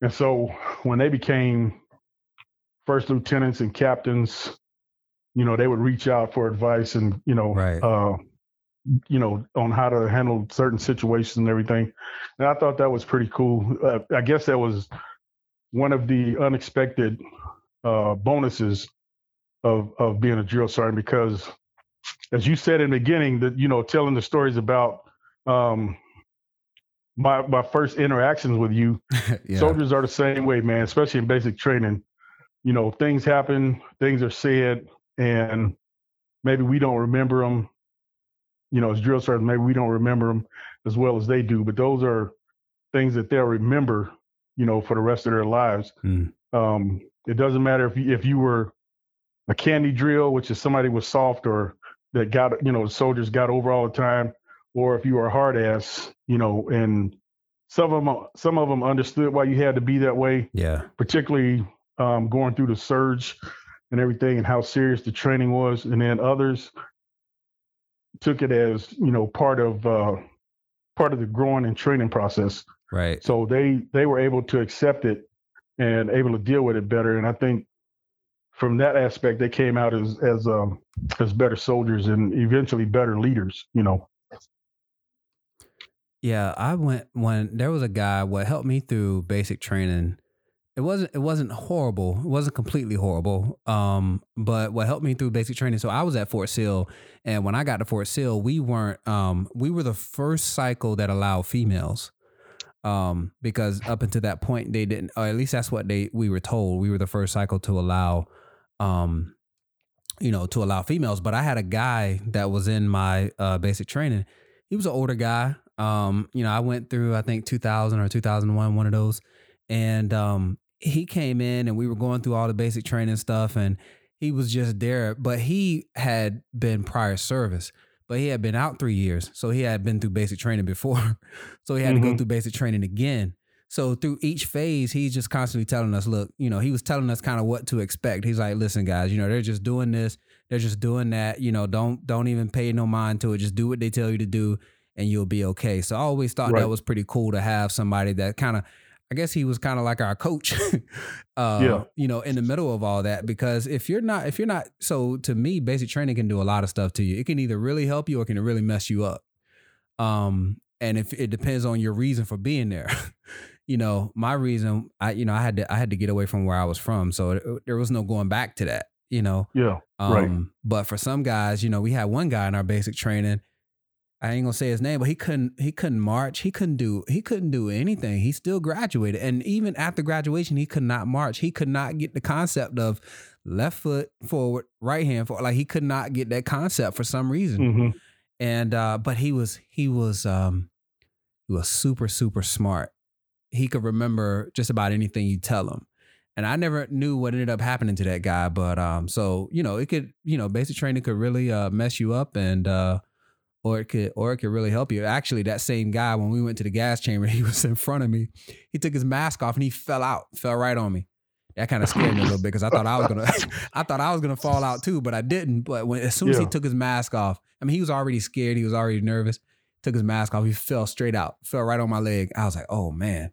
And so when they became first lieutenants and captains, you know, they would reach out for advice and you know, Right. uh, you know, on how to handle certain situations and everything. And I thought that was pretty cool. Uh, I guess that was one of the unexpected uh, bonuses of of being a drill sergeant because, as you said in the beginning, that you know, telling the stories about um, my my first interactions with you, yeah. soldiers are the same way, man. Especially in basic training, you know, things happen, things are said, and maybe we don't remember them. You know, as drill sergeants, maybe we don't remember them as well as they do. But those are things that they'll remember, you know, for the rest of their lives. Mm. Um, it doesn't matter if you, if you were a candy drill, which is somebody was soft or that got, you know, soldiers got over all the time, or if you were a hard ass, you know, and some of them, some of them understood why you had to be that way, Yeah. particularly um, going through the surge and everything and how serious the training was. And then others took it as, you know, part of, uh, part of the growing and training process. Right. So they they were able to accept it and able to deal with it better. And I think from that aspect, they came out as as um, as better soldiers and eventually better leaders. You know. Yeah, I went when there was a guy what helped me through basic training. It wasn't it wasn't horrible. It wasn't completely horrible. Um, but what helped me through basic training. So I was at Fort Sill, and when I got to Fort Sill, we weren't. Um, we were the first cycle that allowed females. Um, because up until that point they didn't, or at least that's what they we were told. We were the first cycle to allow, um, you know, to allow females. But I had a guy that was in my uh, basic training. He was an older guy. Um, you know, I went through I think 2000 or 2001, one of those, and um, he came in and we were going through all the basic training stuff, and he was just there. But he had been prior service, but he had been out three years, so he had been through basic training before, so he had to go Mhm. through basic training again. So through each phase, he's just constantly telling us, look, you know, he was telling us kind of what to expect. He's like, listen, guys, you know, they're just doing this, they're just doing that. You know, don't don't even pay no mind to it. Just do what they tell you to do, and you'll be okay. So I always thought Right. that was pretty cool to have somebody that kind of I guess he was kind of like our coach. uh, Yeah. You know, in the middle of all that, because if you're not, if you're not, so to me, basic training can do a lot of stuff to you. It can either really help you or it can really mess you up. Um, and if it depends on your reason for being there. you know, my reason, I, you know, I had to, I had to get away from where I was from, so it, there was no going back to that. You know, Yeah. um, Right. But for some guys, you know, we had one guy in our basic training. I ain't gonna say his name, but he couldn't he couldn't march. He couldn't do he couldn't do anything. He still graduated. And even after graduation, he could not march. He could not get the concept of left foot forward, right hand forward. Like he could not get that concept for some reason. hmm And uh, but he was he was um he was super, super smart. He could remember just about anything you tell him. And I never knew what ended up happening to that guy. But um, so you know, it could, you know, basic training could really uh mess you up and uh or it could or it could really help you. Actually, that same guy, when we went to the gas chamber, he was in front of me. He took his mask off and he fell out, fell right on me. That kind of scared me a little bit because I thought I was gonna, I thought I was gonna fall out too, but I didn't. But when as soon as he took his mask off, I mean, he was already scared. He was already nervous. Took his mask off. He fell straight out. Fell right on my leg. I was like, oh man.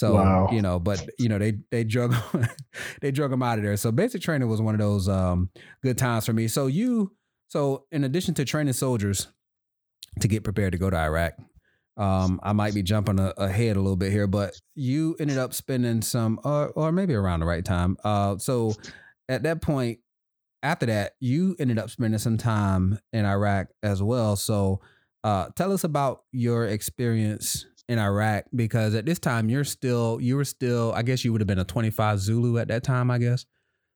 So Wow. you know, but you know, they they drug they drug him out of there. So basic training was one of those um, good times for me. So you, so in addition to training soldiers to get prepared to go to Iraq, um, I might be jumping a, ahead a little bit here, but you ended up spending some, or, or maybe around the right time. Uh, so at that point, after that, you ended up spending some time in Iraq as well. So uh, tell us about your experience in Iraq because at this time you're still you were still I guess you would have been a 25 Zulu at that time I guess.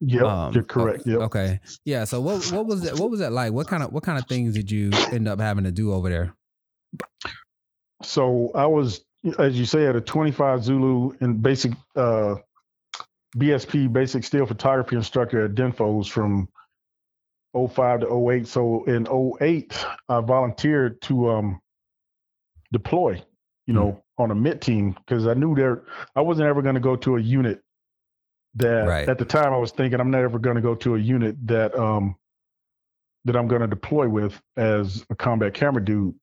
Yep. Um, you're correct. o- Yep. Okay. Yeah. So what what was that? What was that like? What kind of what kind of things did you end up having to do over there? So I was, as you say, at a 25 Zulu and basic uh, BSP, basic still photography instructor at DINFOS from 05 to 08. So in 08, I volunteered to um, deploy, you know, on a MiTT team because I knew there I wasn't ever going to go to a unit that Right. at the time I was thinking I'm never going to go to a unit that um that I'm going to deploy with as a combat camera dude.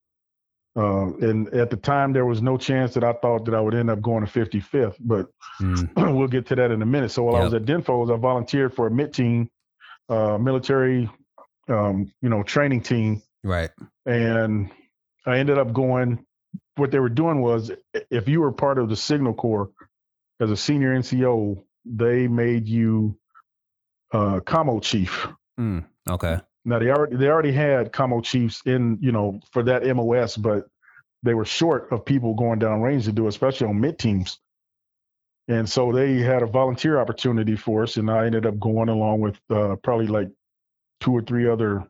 Uh, and at the time, there was no chance that I thought that I would end up going to 55th, but Mm, we'll get to that in a minute. So while I was at DINFOS, I volunteered for a MIT team, uh, military, um, you know, training team, right. and I ended up going. What they were doing was, if you were part of the Signal Corps as a senior NCO, they made you uh, commo chief. Mm, okay. Now they already they already had commo chiefs in you know for that MOS, but they were short of people going down range to do, especially on MiTT teams. And so they had a volunteer opportunity for us, and I ended up going along with uh, probably like two or three other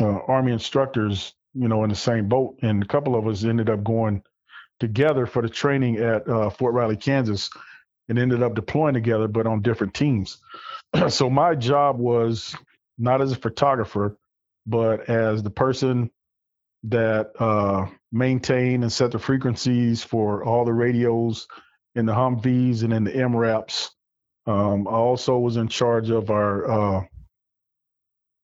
uh, Army instructors, you know, in the same boat. And a couple of us ended up going together for the training at uh, Fort Riley, Kansas, and ended up deploying together, but on different teams. so my job was not as a photographer, but as the person that uh, maintained and set the frequencies for all the radios in the Humvees and in the MRAPs. Um, I also was in charge of our uh,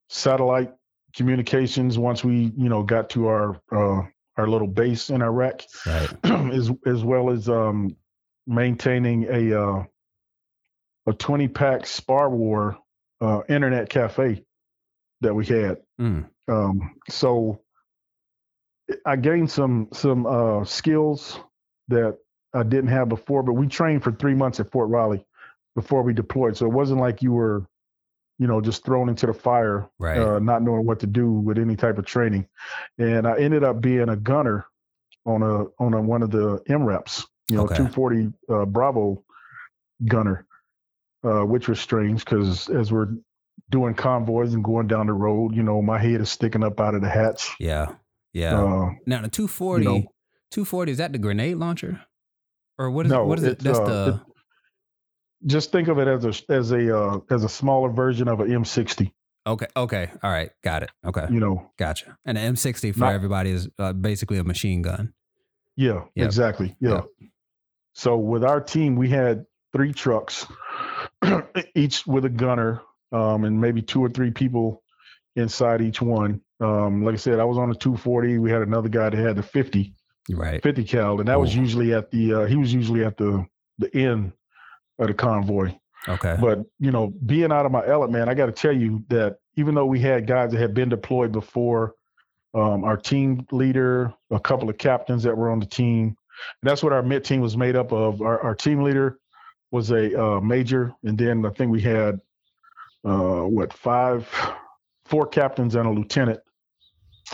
satellite communications once we, you know, got to our uh, our little base in Iraq, Right. as as well as um, maintaining a uh, a twenty pack SPAWAR uh, internet cafe that we had. Mm, Um, so I gained some some uh, skills that I didn't have before. But we trained for three months at Fort Riley before we deployed, so it wasn't like you were, you know, just thrown into the fire, right. uh, not knowing what to do with any type of training. And I ended up being a gunner on a on a, one of the MRAPs, you know, Okay. 240 uh, Bravo gunner, uh, which was strange because as we're doing convoys and going down the road, you know, my head is sticking up out of the hatch. yeah. Yeah. Uh, now the 240, you know. 240 is that the grenade launcher? Or what is No, what is it? it's, That's uh, the just think of it as a as a uh, as a smaller version of an M60. Okay. Okay. All right. Got it. Okay. You know, Gotcha. And an M60 for Not- everybody is uh, basically a machine gun. yeah, Yep. exactly, yeah. Yep. So with our team, we had three trucks, each with a gunner, um, and maybe two or three people inside each one. Um, like I said, I was on the 240. We had another guy that had the 50. Right. 50 cal, and that was usually at the uh, he was usually at the the end of the convoy. Okay. But you know, being out of my element, man, I got to tell you that even though we had guys that had been deployed before, um, our team leader, a couple of captains that were on the team, and that's what our MiTT team was made up of. Our, our team leader was a uh, major, and then I think we had uh, what five, four captains and a lieutenant,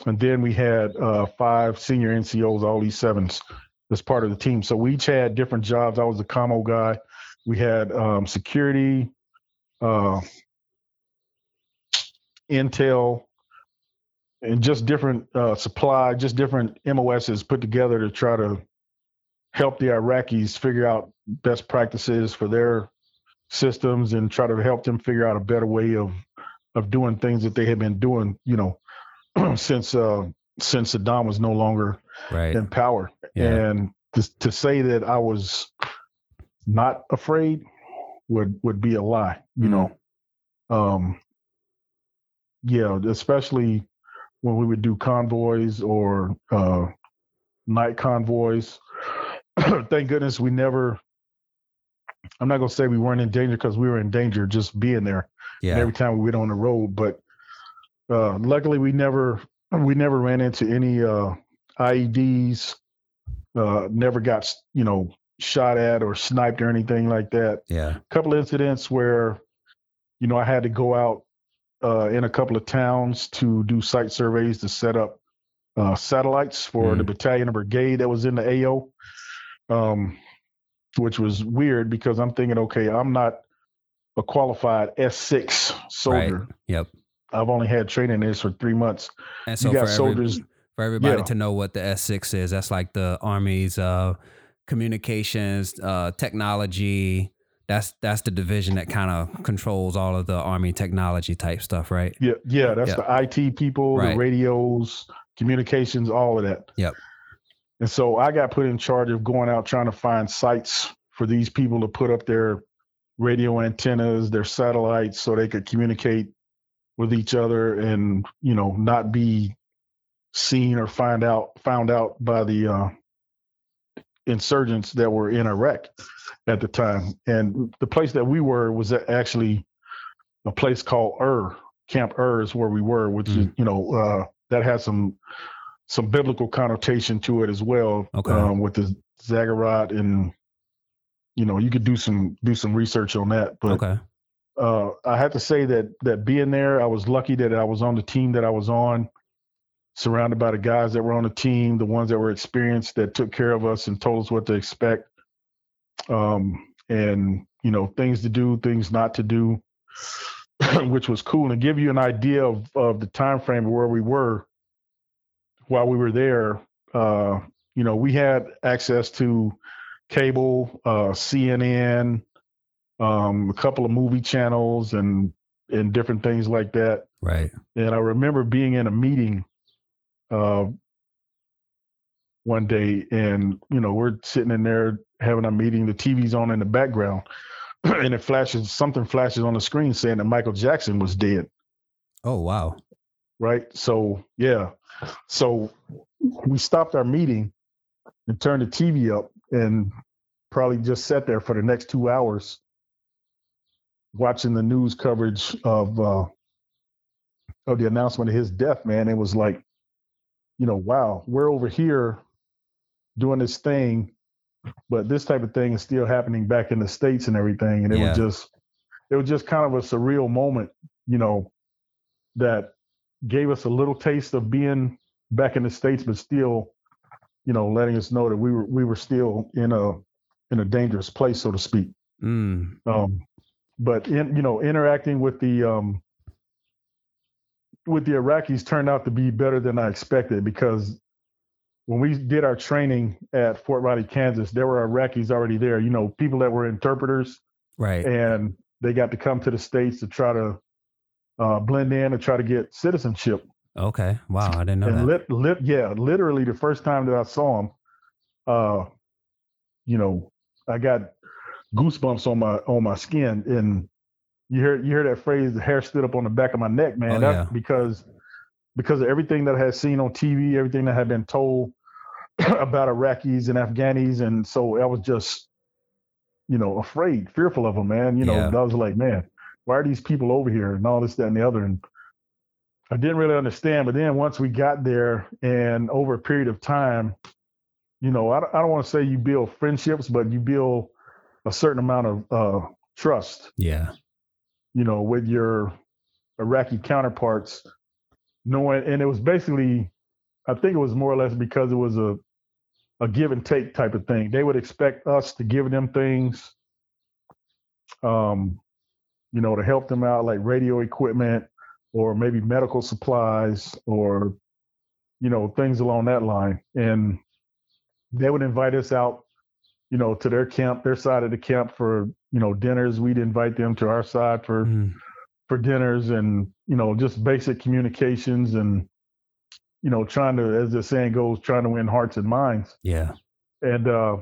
and then we had uh, five senior NCOs, all these sevens, as part of the team. So we each had different jobs. I was the commo guy. We had um, security, uh, intel, and just different uh, supply, just different MOSs put together to try to help the Iraqis figure out best practices for their systems and try to help them figure out a better way of of doing things that they had been doing, you know, since uh, since Saddam was no longer right. in power. Yeah. And to, to say that I was not afraid would would be a lie, you Mm. know. Um yeah, especially when we would do convoys or uh night convoys. Thank goodness we never I'm not gonna say we weren't in danger because we were in danger just being there Yeah. every time we went on the road. But uh, luckily, we never we never ran into any uh, IEDs. Uh, never got you know shot at or sniped or anything like that. yeah. A couple incidents where you know I had to go out uh, in a couple of towns to do site surveys to set up uh, satellites for the battalion or brigade that was in the AO. Um, which was weird because I'm thinking, okay, I'm not a qualified S6 soldier. Right. Yep. I've only had training in this for three months. And so you got for soldiers. Every, for everybody Yeah. to know what the S6 is, that's like the Army's uh, communications, uh, technology. That's that's the division that kind of controls all of the Army technology type stuff, right? Yeah, yeah, that's Yeah. the IT people, Right. the radios, communications, all of that. Yep. And so I got put in charge of going out trying to find sites for these people to put up their radio antennas, their satellites, so they could communicate with each other and you know not be seen or find out found out by the uh, insurgents that were in Iraq at the time. And the place that we were was actually a place called Ur, Camp Ur is where we were, which is you know uh, that has some some biblical connotation to it as well. Okay. Um, with the Ziggurat and you know you could do some do some research on that. But Okay. uh, I have to say that that being there, I was lucky that I was on the team that I was on, surrounded by the guys that were on the team, the ones that were experienced, that took care of us and told us what to expect, um, and you know things to do, things not to do, which was cool. And to give you an idea of of the time frame of where we were while we were there, uh, you know, we had access to cable, uh, CNN, um, a couple of movie channels, and and different things like that. Right. And I remember being in a meeting uh, one day, and you know we're sitting in there having a meeting. The TV's on in the background, and it flashes something flashes on the screen saying that Michael Jackson was dead. Oh wow. Right. So yeah. So we stopped our meeting and turned the TV up, and probably just sat there for the next two hours watching the news coverage of uh, of the announcement of his death, man, it was like, you know, wow, we're over here doing this thing, but this type of thing is still happening back in the states and everything, and it Yeah. was just, it was just kind of a surreal moment, you know, that gave us a little taste of being back in the states, but still, you know, letting us know that we were we were still in a in a dangerous place, so to speak. Mm. Um, but in you know, interacting with the um, with the Iraqis turned out to be better than I expected because when we did our training at Fort Riley, Kansas, there were Iraqis already there. You know, people that were interpreters, Right. and they got to come to the states to try to uh, blend in and try to get citizenship. Okay. Wow. I didn't know and that. lit, lit, yeah, literally the first time that I saw him, uh, you know, I got goosebumps on my on my skin, and you hear you hear that phrase, the hair stood up on the back of my neck, man. Oh, That's yeah. because because of everything that I had seen on TV, everything that had been told about Iraqis and Afghanis, and so I was just, you know, afraid, fearful of them, man. You know, Yeah. I was like, man, why are these people over here and all this, that, and the other, and I didn't really understand. But then once we got there, and over a period of time, you know, I, don't- I don't want to say you build friendships, but you build a certain amount of uh, trust Yeah. You know, with your Iraqi counterparts, knowing, and it was basically, I think it was more or less because it was a, a give and take type of thing. They would expect us to give them things, um, you know, to help them out, like radio equipment or maybe medical supplies or, you know, things along that line. And they would invite us out, you know, to their camp, their side of the camp for, you know, dinners. We'd invite them to our side for Mm. for dinners and you know just basic communications and you know trying to as the saying goes trying to win hearts and minds Yeah. and uh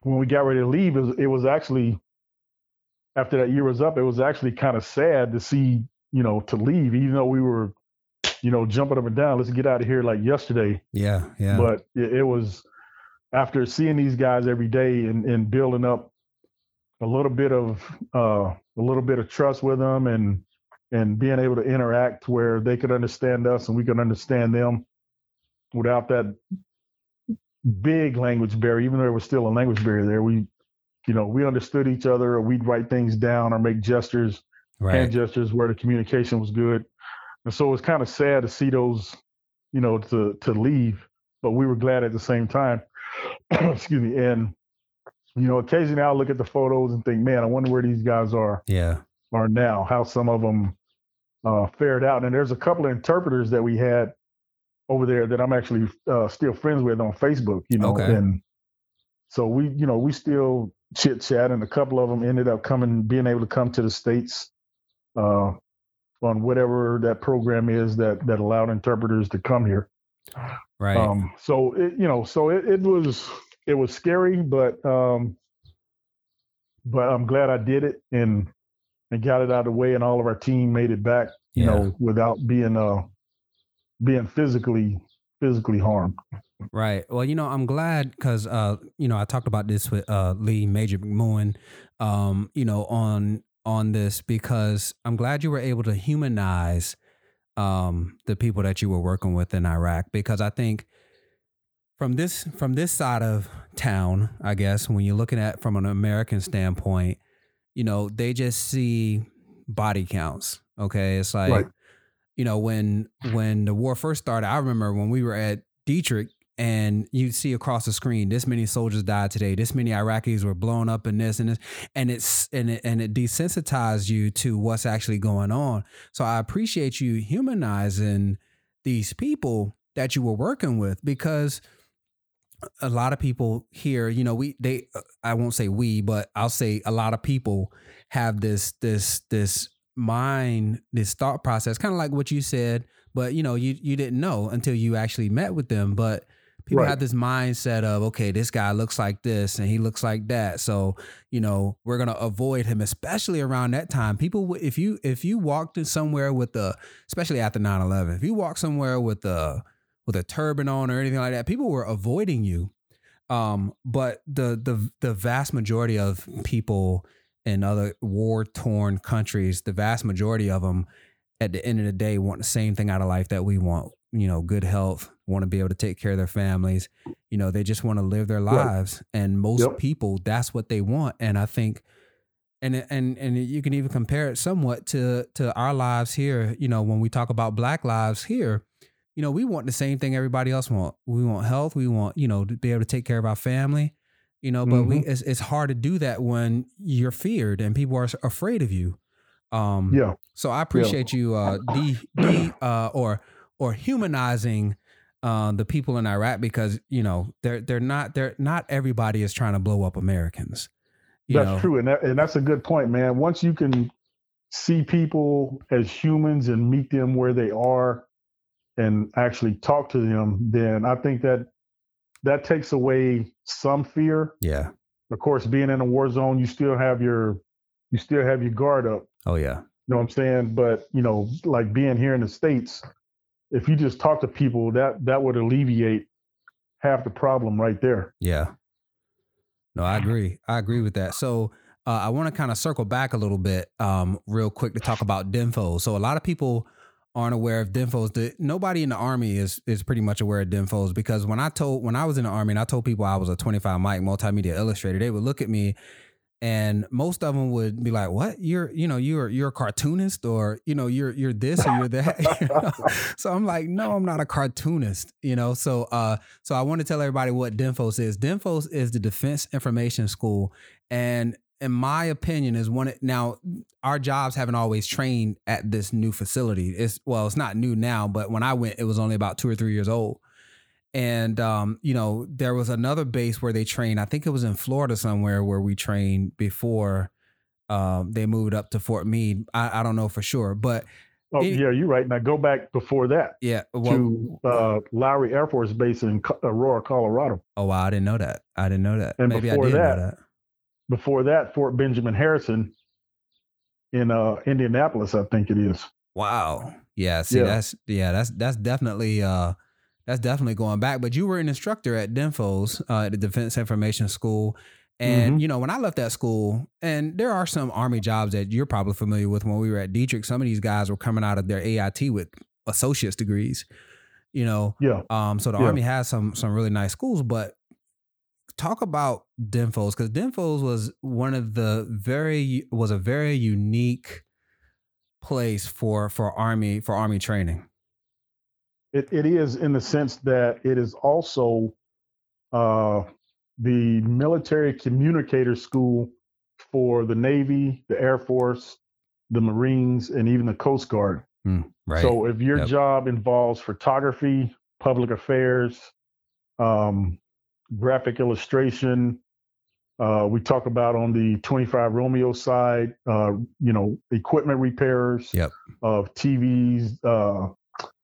when we got ready to leave it was, it was actually after that year was up it was actually kind of sad to see you know to leave even though we were you know jumping up and down let's get out of here like yesterday Yeah. Yeah. but it, it was after seeing these guys every day and, and building up a little bit of uh, a little bit of trust with them and and being able to interact where they could understand us and we could understand them without that big language barrier even though there was still a language barrier there we you know we understood each other or we'd write things down or make gestures right. hand gestures where the communication was good. And so it was kind of sad to see those, you know, to to leave, but we were glad at the same time. Excuse me. And you know, occasionally I'll look at the photos and think, man, I wonder where these guys are Yeah. are now, how some of them uh, fared out. And there's a couple of interpreters that we had over there that I'm actually uh, still friends with on Facebook, you know, Okay. and so we, you know, we still chit chat, and a couple of them ended up coming, being able to come to the states uh, on whatever that program is that that allowed interpreters to come here. Right. Um, so it, you know, so it, it was it was scary, but um, but I'm glad I did it and and got it out of the way, and all of our team made it back, you Yeah. know, without being uh being physically physically harmed. Right. Well, you know, I'm glad because, uh, you know, I talked about this with uh, Lee Major McMullen, um, you know, on on this because I'm glad you were able to humanize um, the people that you were working with in Iraq because I think from this from this side of town, I guess when you're looking at from an American standpoint, you know, they just see body counts. Okay, it's like Right. you know when when the war first started. I remember when we were at Detrick and you see across the screen this many soldiers died today. This many iraqis were blown up in this and this. And it's and it, and it desensitized you to what's actually going on. So i appreciate you humanizing these people that you were working with because a lot of people here you know we they i won't say we but i'll say a lot of people have this this this mind this thought process kind of like what you said but you know you you didn't know until you actually met with them. But people Right. have this mindset of okay this guy looks like this and he looks like that. So you know we're gonna avoid him especially around that time. People would- if you if you walked in somewhere with the especially after 9-11 if you walk somewhere with a with a turban on or anything like that people were avoiding you. Um but the the the vast majority of people in other war torn countries the vast majority of them at the end of the day want the same thing out of life that we want you know good health want to be able to take care of their families you know they just want to live their Right. lives and most Yep. people that's what they want and i think and and and you can even compare it somewhat to to our lives here you know when we talk about black lives here you know we want the same thing everybody else want we want health we want you know to be able to take care of our family you know but we it's, it's hard to do that when you're feared and people are afraid of you um Yeah. so I appreciate you uh D, de uh or or humanizing uh, the people in Iraq because you know they're they're not they're not everybody is trying to blow up Americans. You That's know? true, and that, and that's a good point, man. Once you can see people as humans and meet them where they are, and actually talk to them, then I think that that takes away some fear. Yeah. Of course, being in a war zone, you still have your you still have your guard up. Oh yeah. You know what I'm saying? But you know, like being here in the states, if you just talk to people, that that would alleviate half the problem right there. Yeah. No, I agree. I agree with that. So uh, I want to kind of circle back a little bit, um, real quick to talk about DINFOS. So a lot of people aren't aware of DINFOS. The, nobody in the army is is pretty much aware of DINFOS because when I told when I was in the army and I told people I was a 25 Mike multimedia illustrator, they would look at me and most of them would be like, "What? You're you know you're you're a cartoonist or you know you're you're this or you're that." So I'm like, "No, I'm not a cartoonist." You know. So uh, so I want to tell everybody what DINFOS is. DINFOS is the Defense Information School, and in my opinion, is one. Now, our jobs haven't always trained at this new facility. It's well, it's not new now, but when I went, it was only about two or three years old. And um, you know, there was another base where they trained. I think it was in Florida somewhere where we trained before um, they moved up to Fort Meade. I, I don't know for sure, but oh it, yeah, you're right. Now go back before that. Yeah, well, to uh, Lowry Air Force Base in Aurora, Colorado. Oh wow, I didn't know that. I didn't know that. And Maybe before I did that, know that. Before that, Fort Benjamin Harrison in uh, Indianapolis, I think it is. Wow. Yeah. See, yeah. that's yeah, that's that's definitely uh that's definitely going back. But you were an instructor at DINFOS, uh, at the Defense Information School. And, mm-hmm. you know, when I left that school, and there are some Army jobs that you're probably familiar with when we were at Detrick, some of these guys were coming out of their AIT with associate's degrees, you know? Yeah. Um, so the yeah. Army has some, some really nice schools, but talk about DINFOS because DINFOS was one of the very, was a very unique place for, for Army, for Army training. It, it is in the sense that it is also uh, the military communicator school for the Navy, the Air Force, the Marines, and even the Coast Guard. Mm, right. So if your Yep. job involves photography, public affairs, um, graphic illustration, uh, we talk about on the 25 Romeo side, uh, you know, equipment repairers Yep. of TVs, uh,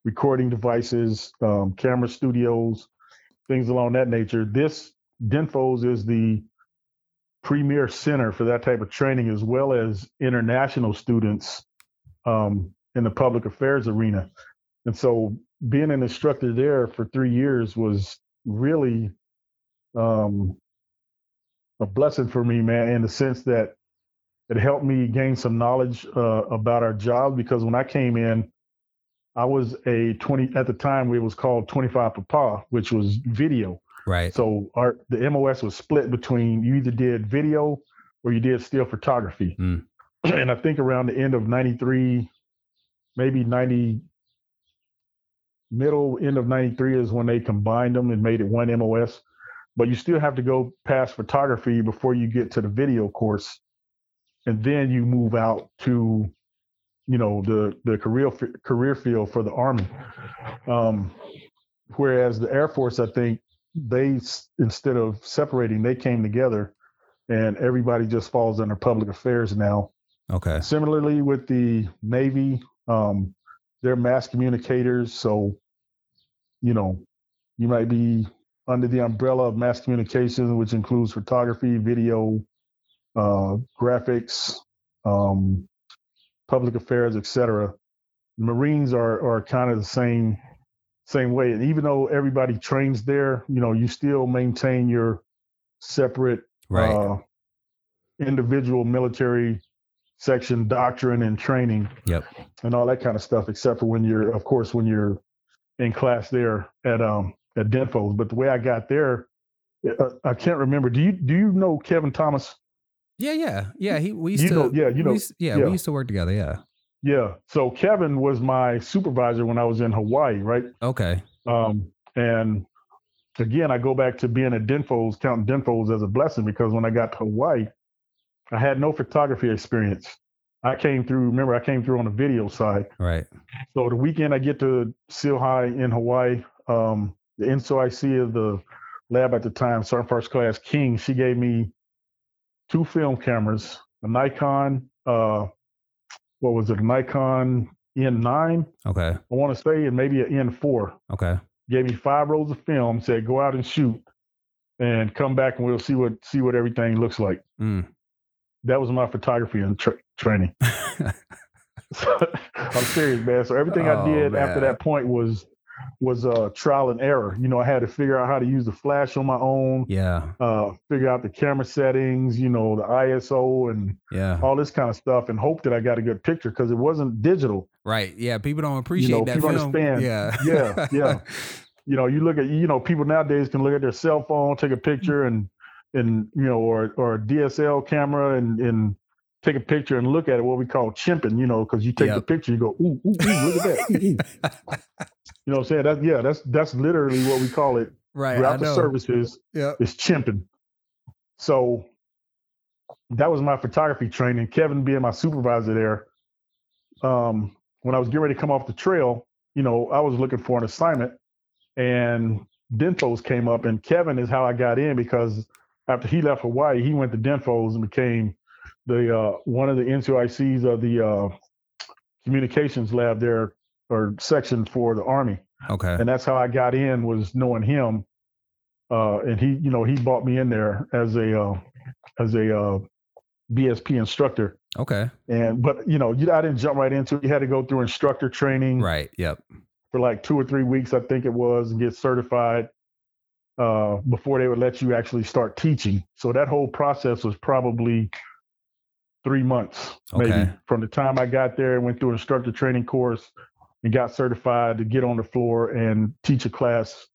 recording devices, um, camera studios, things along that nature. This DINFOS is the premier center for that type of training, as well as international students um, in the public affairs arena. And so, being an instructor there for three years was really um, a blessing for me, man, in the sense that it helped me gain some knowledge uh, about our job. Because when I came in, I was a 20 at the time it was called 25 Papa, which was video. Right. So our the MOS was split between you either did video or you did still photography. Mm. And I think around the end of 93, maybe 90 middle end of 93 is when they combined them and made it one MOS. But you still have to go past photography before you get to the video course. And then you move out to you know the the career career field for the army um, whereas the air force i think they instead of separating they came together and everybody just falls under public affairs now Okay. similarly with the navy um, they're mass communicators so you know you might be under the umbrella of mass communications which includes photography video uh, graphics um, public affairs, et cetera. Marines are are kind of the same same way. And even though everybody trains there, you know, you still maintain your separate Right. uh, individual military section doctrine and training Yep. and all that kind of stuff, except for when you're, of course, when you're in class there at um at DINFOS. But the way I got there, uh, I can't remember. Do you do you know Kevin Thomas? Yeah, yeah, yeah. He we used You to know, yeah, you we know, used- yeah, yeah. we used to work together. Yeah. Yeah. So Kevin was my supervisor when I was in Hawaii, right? Okay. Um, and again, I go back to being at DINFOS, counting DINFOS as a blessing because when I got to Hawaii, I had no photography experience. I came through, remember, I came through on the video side. Right. So the weekend I get to CILHI in Hawaii, um, the NCOIC of the lab at the time, Sergeant First Class King, she gave me two film cameras, a Nikon, uh, what was it, a Nikon N9, Okay. I want to say, and maybe an N4 Okay. gave me five rolls of film, said go out and shoot, and come back and we'll see what see what everything looks like. Mm. That was my photography and tra- training. I'm serious, man. So everything I Oh, did after that point was was uh, trial and error. You know, I had to figure out how to use the flash on my own. Yeah. Uh, figure out the camera settings. You know, the ISO and Yeah. all this kind of stuff, and hope that I got a good picture because it wasn't digital. Right. Yeah. People don't appreciate know, that people film. understand. Yeah. Yeah, yeah. You know, you look at you know people nowadays can look at their cell phone, take a picture, and and you know, or or a DSL camera, and and take a picture and look at it. What we call chimping. You know, because you take the picture, you go, ooh, ooh, ooh look at that. Ooh, ooh. You know what I'm saying? That's yeah, that's that's literally what we call it right. I throughout the services yeah, is chimping. So that was my photography training. Kevin being my supervisor there. Um, when I was getting ready to come off the trail, you know, I was looking for an assignment and DINFOS came up and Kevin is how I got in because after he left Hawaii, he went to DINFOS and became the uh, one of the NCICs of the uh, communications lab there or section for the Army Okay. and that's how I got in was knowing him. Uh, and he, you know, he brought me in there as a uh, as a uh, BSP instructor. Okay. And but you know, you, I didn't jump right into it. You had to go through instructor training Right. Yep. for like two or three weeks, I think it was, and get certified uh, before they would let you actually start teaching. So that whole process was probably three months, maybe, from the time I got there and went through instructor training course and got certified to get on the floor and teach a class,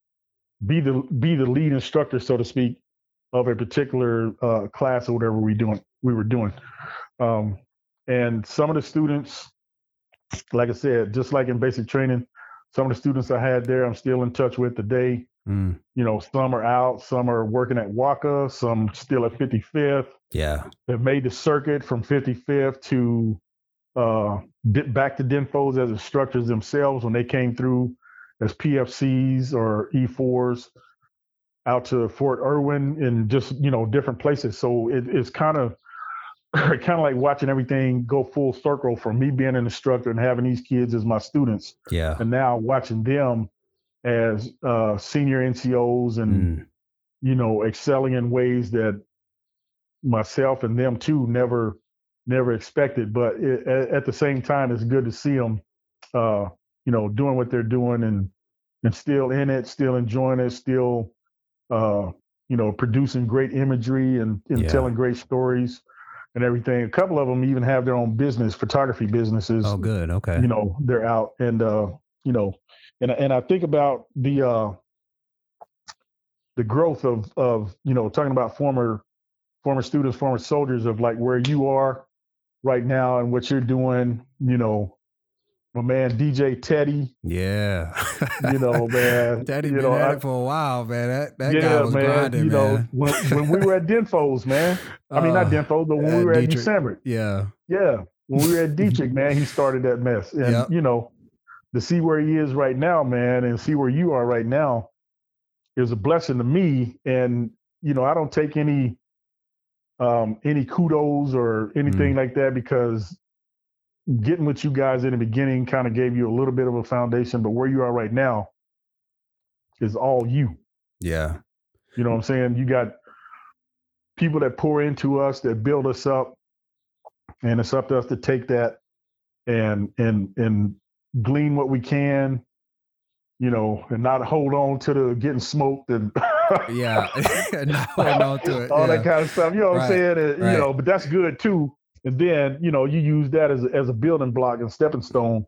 be the be the lead instructor, so to speak, of a particular uh, class or whatever we doing we were doing. Um, and some of the students, like I said, just like in basic training, some of the students I had there, I'm still in touch with today. Mm. You know, some are out, some are working at WHCA, some still at 55th. Yeah. Have made the circuit from 55th to uh, back to DINFOS as instructors themselves when they came through as PFCs or E4s out to Fort Irwin and just you know different places. So it, it's kind of kind of like watching everything go full circle from me being an instructor and having these kids as my students Yeah. and now watching them as uh, senior NCOs and Mm. you know excelling in ways that myself and them too never never expected. But it, at, the same time, it's good to see them, uh, you know, doing what they're doing and and still in it, still enjoying it, still, uh, you know, producing great imagery and, and Yeah. telling great stories and everything. A couple of them even have their own business, photography businesses Oh, good. Okay. you know they're out and uh you know and and i think about the uh the growth of of you know talking about former former students former soldiers of like where you are right now and what you're doing you know my man dj teddy yeah. you know man Teddy you been know, at it for a while, man. That that guy yeah was man grinding, you know man. when, when we were at DINFOS man i mean not Uh, DINFOS but when uh, we were at Detrick. december Yeah. Yeah. When we were at Detrick, man, he started that mess. And, Yep. you know, to see where he is right now, man, and see where you are right now is a blessing to me. And, you know, I don't take any um any kudos or anything like that because getting with you guys in the beginning kind of gave you a little bit of a foundation, but where you are right now is all you. Yeah. You know what I'm saying? You got people that pour into us, that build us up, and it's up to us to take that and and and glean what we can, you know, and not hold on to the getting smoked and Yeah. Holding on to it. all yeah. that kind of stuff. You know what Right, I'm saying? And, right. You know, but that's good too. And then you know you use that as a, as a building block and stepping stone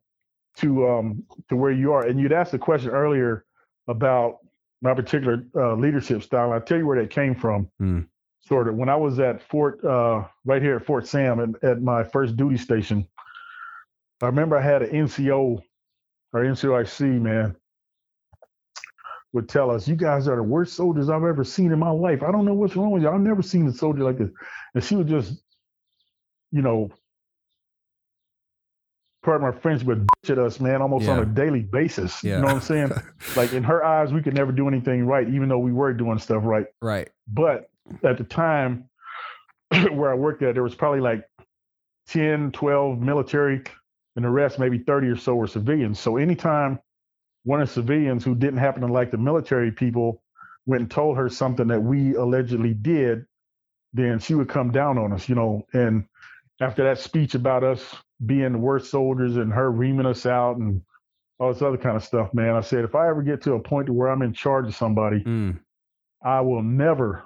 to um to where you are. And you'd asked a question earlier about my particular uh, leadership style. I'll tell you where that came from. Hmm. Sort of when I was at Fort uh, right here at Fort Sam at, at my first duty station. I remember I had an NCO or NCOIC man would tell us, "You guys are the worst soldiers I've ever seen in my life. I don't know what's wrong with you. I've never seen a soldier like this." And she would just, you know, pardon my French, but bitch at us, man, almost on a daily basis. Yeah. You know what I'm saying? like in her eyes, we could never do anything right, even though we were doing stuff right. right. But at the time where I worked at, there was probably like 10, 12 military, and the rest, maybe 30 or so, were civilians. So anytime one of the civilians who didn't happen to like the military people went and told her something that we allegedly did, then she would come down on us, you know. And after that speech about us being the worst soldiers and her reaming us out and all this other kind of stuff, man. I said if I ever get to a point to where I'm in charge of somebody, Mm, I will never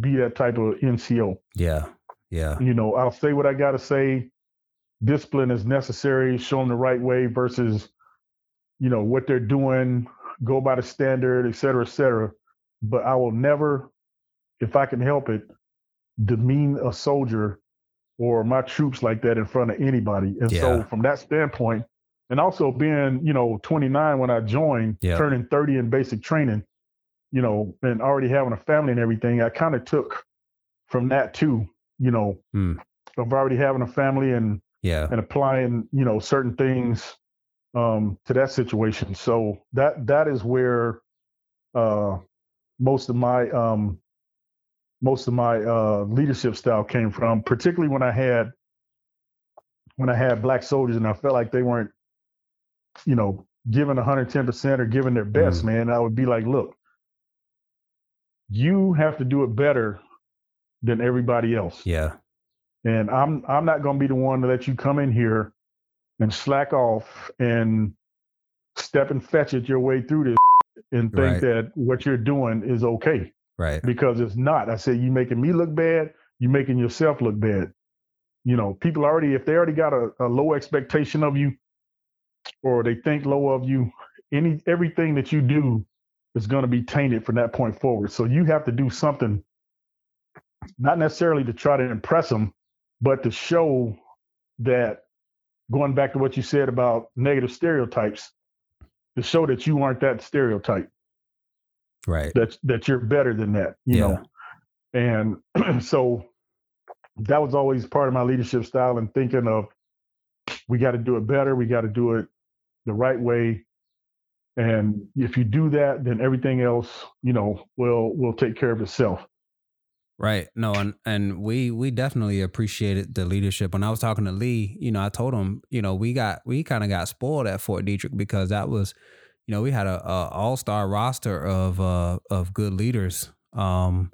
be that type of NCO. yeah. Yeah. You know, I'll say what I got to say. Discipline is necessary. Show them the right way versus, you know, what they're doing. Go by the standard, et cetera, et cetera. But I will never, if I can help it, demean a soldier or my troops like that in front of anybody. And so, from that standpoint, and also being, you know, 29 when I joined, Yeah. turning 30 in basic training, you know, and already having a family and everything, I kind of took from that too, you know, Hmm. of already having a family and Yeah. and applying, you know, certain things um, to that situation. So that that is where uh, most of my um, most of my uh, leadership style came from, particularly when I had when I had black soldiers and I felt like they weren't, you know, giving 110 percent or giving their best. Man, I would be like, look, you have to do it better than everybody else. Yeah. And I'm I'm not going to be the one to let you come in here and slack off and step and fetch it your way through this and think Right. that what you're doing is okay Right. because it's not. I say you're making me look bad, you're making yourself look bad. You know, people already if they already got a, a low expectation of you or they think low of you, any everything that you do is going to be tainted from that point forward. So you have to do something not necessarily to try to impress them, but to show that going back to what you said about negative stereotypes, to show that you aren't that stereotype Right. that that you're better than that, you Yeah. know. And so that was always part of my leadership style and thinking of we got to do it better, we got to do it the right way. And if you do that, then everything else, you know, will will take care of itself. Right. No, and and we we definitely appreciated the leadership. When I was talking to Lee, you know, I told him, you know, we got we kind of got spoiled at Fort Detrick because that was, you know, we had a, a all star roster of uh of good leaders. Um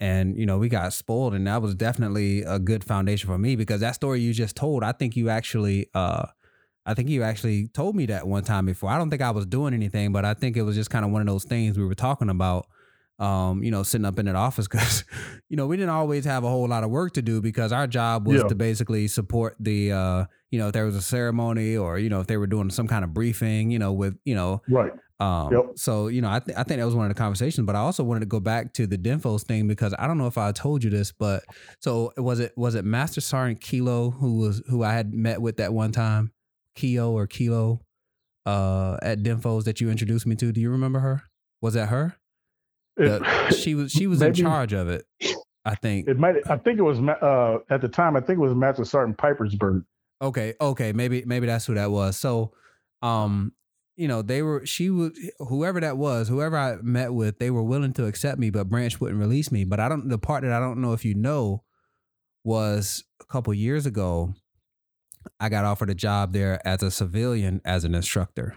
and you know, we got spoiled and that was definitely a good foundation for me because that story you just told, I think you actually uh I think you actually told me that one time before. I don't think I was doing anything, but I think it was just kind of one of those things we were talking about um, you know, sitting up in that office because, you know, we didn't always have a whole lot of work to do because our job was Yeah. to basically support the, uh, you know, if there was a ceremony or, you know, if they were doing some kind of briefing, you know, with, you know, Right. um, Yep. so, you know, I, th- I think that was one of the conversations, but I also wanted to go back to the DINFOS thing because I don't know if I told you this, but so was it, was it Master Sergeant Kilo who was, who I had met with that one time, Keo or Kilo, uh, at DINFOS that you introduced me to? Do you remember her? Was that her? It, The- she was she was Maybe- in charge of it. I think. it might. I think it was uh, at the time. I think it was Master Sergeant Pipersburg. Okay, okay, maybe maybe that's who that was. So, um, you know, they were she was whoever that was, whoever I met with, they were willing to accept me, but Branch wouldn't release me. But I don't. The part that I don't know if you know was a couple years ago. I got offered a job there as a civilian as an instructor.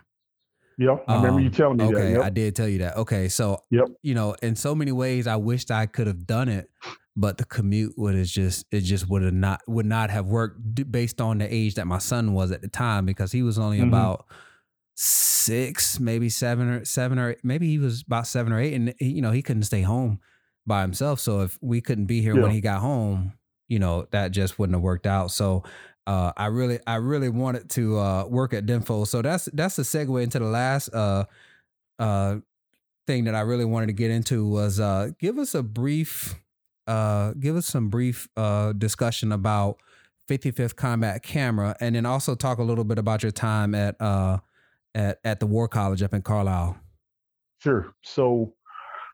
Yep. I remember you Um, telling me okay, that. I Yep. did tell you that. Okay, so Yep. you know, in so many ways, I wished I could have done it, but the commute would have just it just would have not would not have worked based on the age that my son was at the time because he was only Mhm. about six, maybe seven or seven or maybe he was about seven or eight, and he, you know he couldn't stay home by himself. So if we couldn't be here when he got home, you know that just wouldn't have worked out. So uh, I really, I really wanted to uh, work at Denfo. So that's that's a segue into the last uh, uh, thing that I really wanted to get into was uh, give us a brief, uh, give us some brief discussion about 55th Combat Camera, and then also talk a little bit about your time at at at the War College up in Carlisle. Sure. So,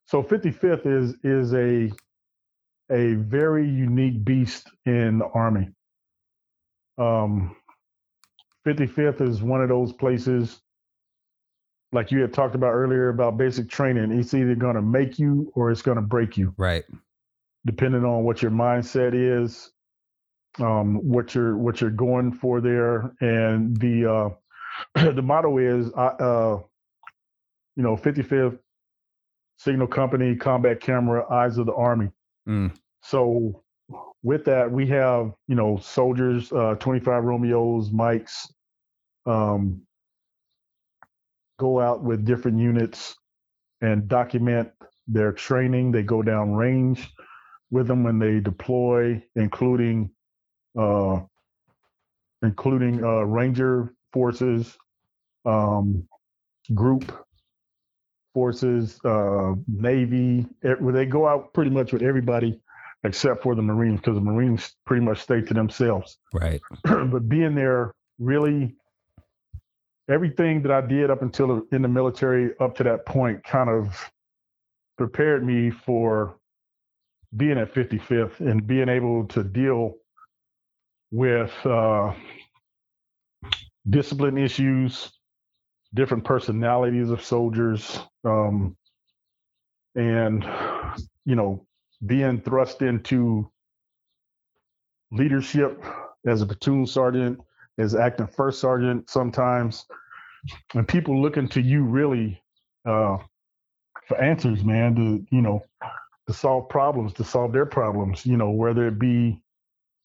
so 55th is is a a very unique beast in the Army. Um, 55th is one of those places, like you had talked about earlier about basic training. It's either going to make you or it's going to break you, Right. depending on what your mindset is, um, what you're what you're going for there, and the uh, the motto is, uh, uh, you know, 55th Signal Company Combat Camera Eyes of the Army. Mm. So with that, we have, you know, soldiers, uh, 25 Romeos, Mikes, um, go out with different units and document their training. They go down range with them when they deploy, including uh, including uh, ranger forces, um, group forces, uh, Navy. Where they go out pretty much with everybody except for the Marines, because the Marines pretty much stay to themselves. Right. but being there really everything that I did up until in the military up to that point kind of prepared me for being at 55th and being able to deal with uh, discipline issues, different personalities of soldiers, um, and you know, being thrust into leadership as a platoon sergeant, as acting first sergeant sometimes, and people looking to you really uh, for answers, man, to you know, to solve problems, to solve their problems, you know, whether it be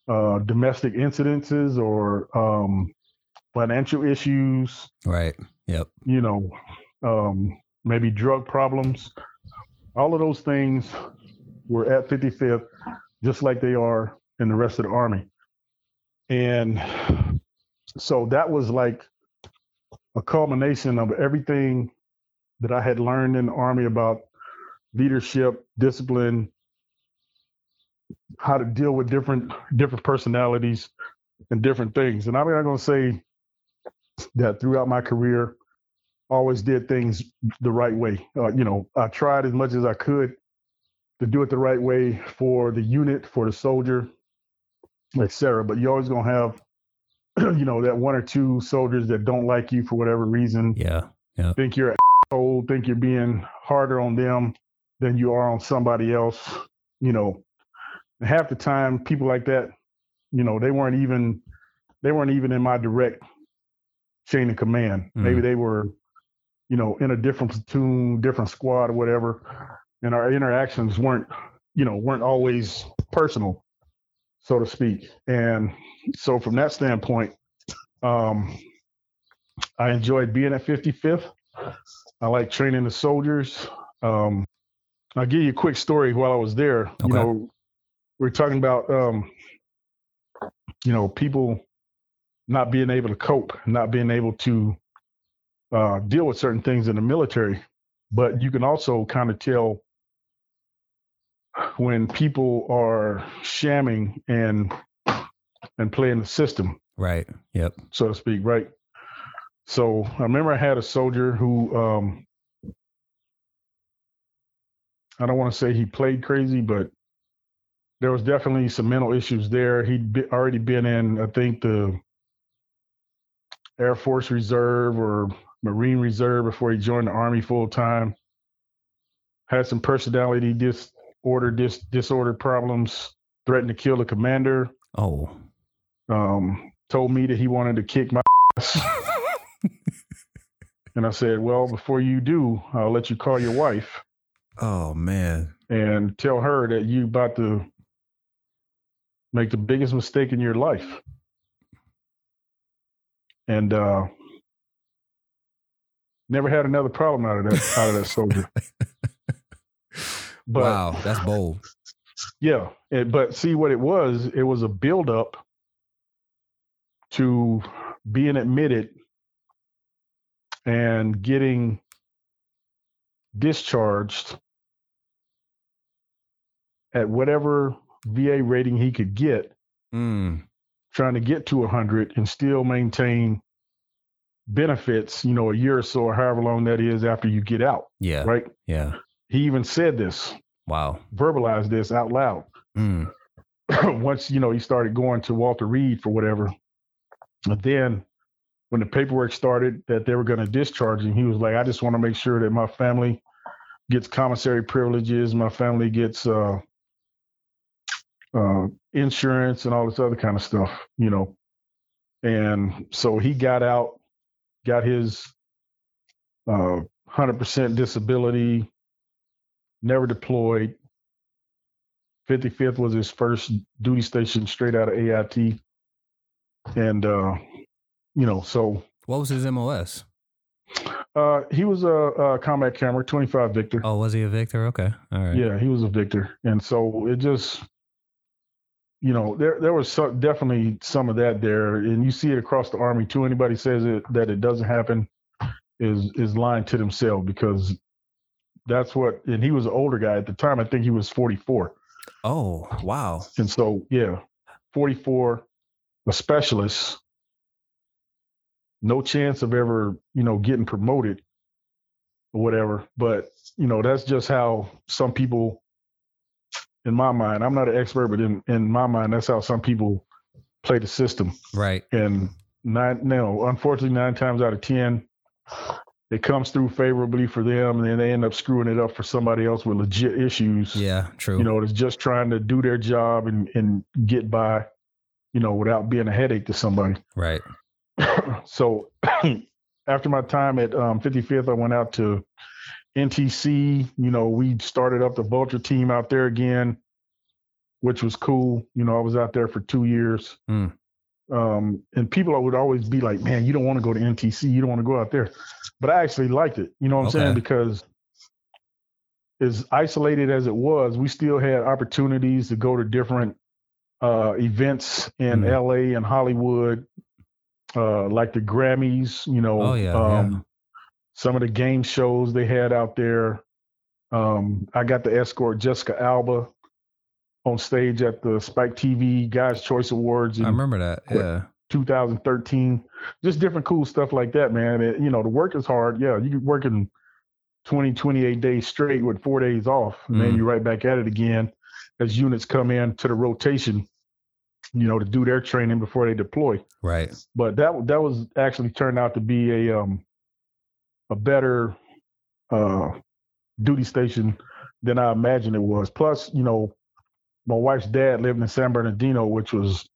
uh, domestic incidences or um, financial issues. Right. Yep. You know, um, maybe drug problems. All of those things were at 55th, just like they are in the rest of the Army. And so that was like a culmination of everything that I had learned in the Army about leadership, discipline, how to deal with different different personalities and different things. And I'm not to say that throughout my career, always did things the right way. Uh, you know, I tried as much as I could to do it the right way for the unit, for the soldier, etc. But you're always gonna have, you know, that one or two soldiers that don't like you for whatever reason. Yeah. Yeah. Think you're old, think you're being harder on them than you are on somebody else. You know, half the time people like that, you know, they weren't even they weren't even in my direct chain of command. Mm. Maybe they were, you know, in a different platoon, different squad or whatever. And our interactions weren't, you know, weren't always personal, so to speak. And so from that standpoint, um, I enjoyed being at 55th. I like training the soldiers. Um, I'll give you a quick story while I was there. Okay. You know, we are talking about, um, you know, people not being able to cope, not being able to uh, deal with certain things in the military. But you can also kind of tell when people are shamming and and playing the system. Right. Yep. So to speak. Right. So I remember I had a soldier who um, I don't want to say he played crazy, but there was definitely some mental issues there. He'd be, already been in, I think, the Air Force Reserve or Marine Reserve before he joined the Army full time. Had some personality disorder, dis, disorder problems. Threatened to kill the commander. Oh. Um, told me that he wanted to kick my ass. and I said, "Well, before you do, I'll let you call your wife." Oh man. And tell her that you about to make the biggest mistake in your life. And uh never had another problem out of that out of that soldier. But, wow, that's bold. Yeah, it, but see what it was. It was a buildup to being admitted and getting discharged at whatever VA rating he could get, mm. trying to get to 100 and still maintain benefits, you know, a year or so or however long that is after you get out. Yeah. Right? Yeah. He even said this. Wow. Verbalized this out loud. Mm. Once, you know, he started going to Walter Reed for whatever. But then when the paperwork started that they were going to discharge him, he was like, I just want to make sure that my family gets commissary privileges, my family gets uh, uh, insurance and all this other kind of stuff, you know. And so he got out, got his uh, 100% disability, never deployed. 55th was his first duty station straight out of AIT. And, uh, you know, so. What was his MOS? Uh, he was a, a combat camera, 25 Victor. Oh, was he a Victor? Okay, all right. Yeah, he was a Victor, and so it just, you know, there there was so, definitely some of that there, and you see it across the army too. Anybody says it that it doesn't happen is is lying to themselves because that's what. And he was an older guy at the time. I think he was 44. Oh, wow. And so yeah, 44, a specialist no chance of ever, you know, getting promoted or whatever. But, you know, that's just how some people, in my mind, I'm not an expert, but in, in my mind, that's how some people play the system. Right. And nine, no, unfortunately, nine times out of 10, it comes through favorably for them and then they end up screwing it up for somebody else with legit issues. Yeah, true. You know, it's just trying to do their job and, and get by, you know, without being a headache to somebody. Right. so after my time at um, 55th, I went out to NTC. You know, we started up the Vulture team out there again, which was cool. You know, I was out there for two years. Mm. Um, and people would always be like, man, you don't want to go to NTC. You don't want to go out there. But I actually liked it. You know what I'm Okay. saying? Because as isolated as it was, we still had opportunities to go to different uh, events in Mhm. LA and Hollywood, uh, like the Grammys, you know, Oh, yeah, um, yeah. some of the game shows they had out there. Um, I got to escort Jessica Alba on stage at the Spike TV Guys Choice Awards in I remember that. Yeah. 2013. Just different cool stuff like that, man. It- you know, the work is hard. Yeah, you working 20, 28 days straight with four days off, and then Mm. you're right back at it again as units come in to the rotation, you know, to do their training before they deploy Right. but that that was actually turned out to be a um a better uh duty station than I imagined it was. Plus, you know, my wife's dad lived in San Bernardino, which was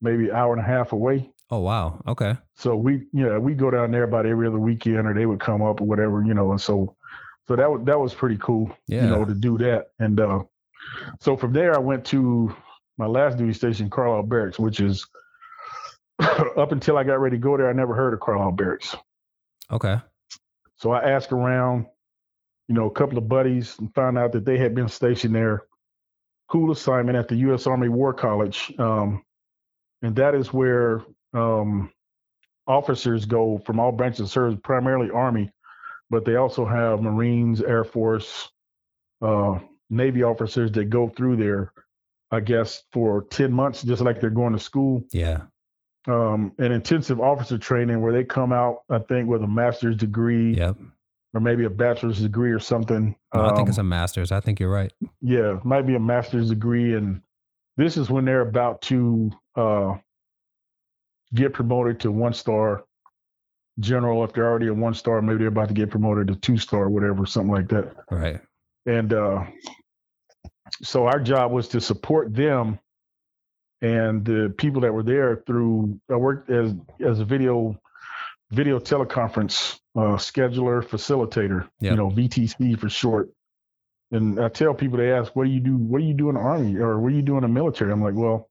maybe an hour and a half away. Oh, wow. Okay. So we, you know, we go down there about every other weekend, or they would come up or whatever, you know. And so, so that was that was pretty cool, Yeah. you know, to do that. And uh, so from there, I went to my last duty station, Carlisle Barracks, which is up until I got ready to go there, I never heard of Carlisle Barracks. Okay. So I asked around, you know, a couple of buddies and found out that they had been stationed there. Cool assignment at the U.S. Army War College. Um, and that is where um, officers go from all branches of service, primarily Army, but they also have Marines, Air Force, uh, Navy officers that go through there, I guess, for 10 months, just like they're going to school Yeah. um, an intensive officer training where they come out, I think, with a master's degree Yep. Or maybe a bachelor's degree or something. No, I think Um, it's a master's. I think you're right. yeah, might be a master's degree, and this is when they're about to uh, get promoted to one star general. If they're already a one star, maybe they're about to get promoted to two star, whatever, something like that. Right. And uh, so our job was to support them and the people that were there through. I worked as as a video video teleconference uh, scheduler facilitator. Yep. You know, VTC for short. And I tell people they ask, "What do you do? What do you do in the army, or what do you do in the military?" I'm like, "Well."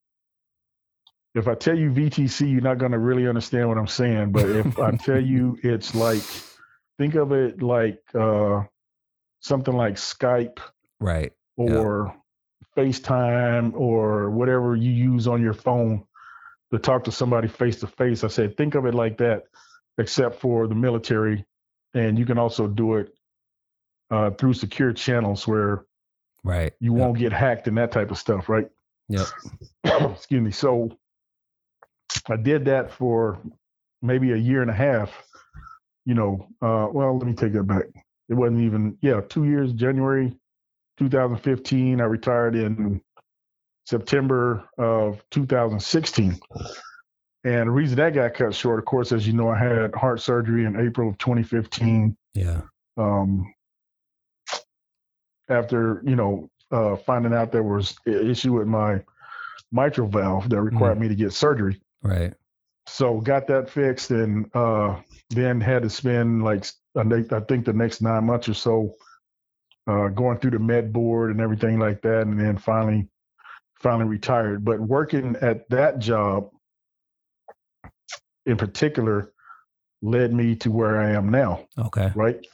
If I tell you VTC, you're not going to really understand what I'm saying. But if I tell you, it's like, think of it like uh, something like Skype Right. Or FaceTime or whatever you use on your phone to talk to somebody face to face. I said, think of it like that, except for the military. And you can also do it uh, through secure channels where Right. you Yep. won't get hacked and that type of stuff, right? Yep. Excuse me. So I did that for maybe a year and a half. You know, uh, well, let me take that back. It wasn't even, yeah, two years, January 2015. I retired in September of 2016. And the reason that got cut short, of course, as you know, I had heart surgery in April of 2015 Yeah. um, after you know uh, finding out there was an issue with my mitral valve that required me to get surgery. Right. So got that fixed, and uh, then had to spend like I think I think the next nine months or so uh, going through the med board and everything like that, and then finally finally retired. But working at that job in particular, led me to where I am now. Okay. Right.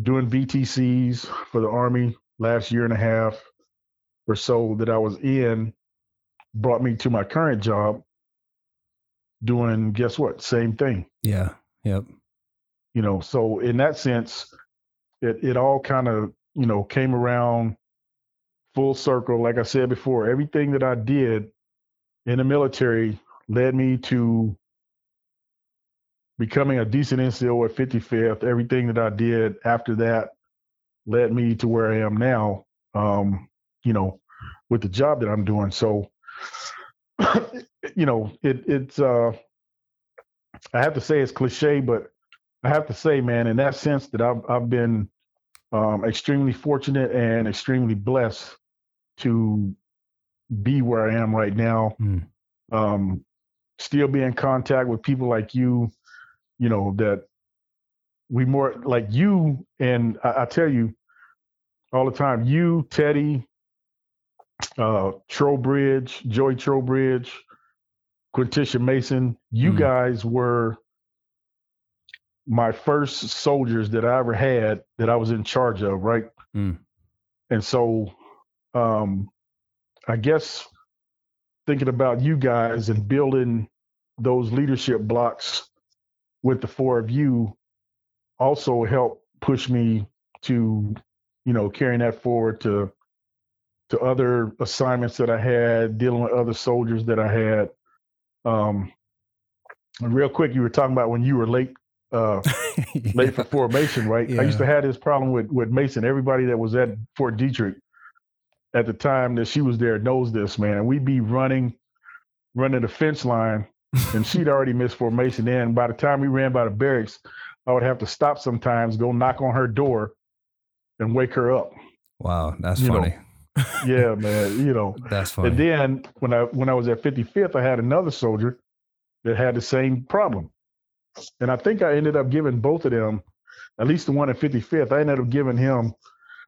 Doing VTCs for the Army last year and a half or so that I was in brought me to my current job doing guess what? Same thing. Yeah. Yep. You know, so in that sense, it it all kind of, you know, came around full circle. Like I said before, everything that I did in the military led me to becoming a decent NCO at 55th. Everything that I did after that led me to where I am now. Um, you know, with the job that I'm doing. So you know, it, it's uh, I have to say it's cliche, but I have to say, man, in that sense, that I've I've been um, extremely fortunate and extremely blessed to be where I am right now. Mm. Um, still be in contact with people like you, you know, that we more like you and I, I tell you all the time, you, Teddy, uh, Trowbridge, Joey Trowbridge, Quintisha Mason, you Mm. guys were my first soldiers that I ever had that I was in charge of, right? Mm. And so, um, I guess thinking about you guys and building those leadership blocks with the four of you also helped push me to, you know, carrying that forward to to other assignments that I had, dealing with other soldiers that I had. Um, and real quick, you were talking about when you were late uh, late for formation, right? Yeah. I used to have this problem with with Mason. Everybody that was at Fort Detrick at the time that she was there knows this, man. And we'd be running, running the fence line, and she'd already missed formation. Then by the time we ran by the barracks, I would have to stop sometimes, go knock on her door, and wake her up. Wow, that's You know, funny. Yeah, man. You know. That's funny. And then when I when I was at 55th, I had another soldier that had the same problem. And I think I ended up giving both of them, at least the one at 55th, I ended up giving him,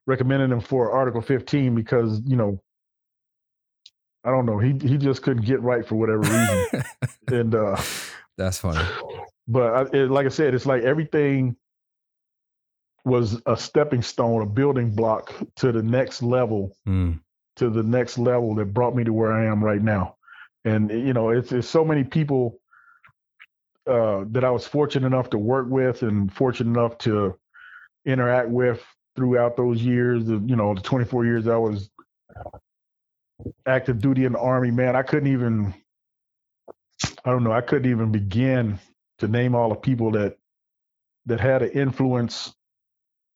recommending him for Article 15 because, you know, I don't know, he he just couldn't get right for whatever reason. and uh that's funny. but I, it, like I said, it's like everything was a stepping stone, a building block to the next level Mm. to the next level that brought me to where I am right now. And you know, it's it's so many people uh, that I was fortunate enough to work with and fortunate enough to interact with throughout those years. You know, the 24 years I was active duty in the army. Man, I couldn't even. I don't know. I couldn't even begin to name all the people that that had an influence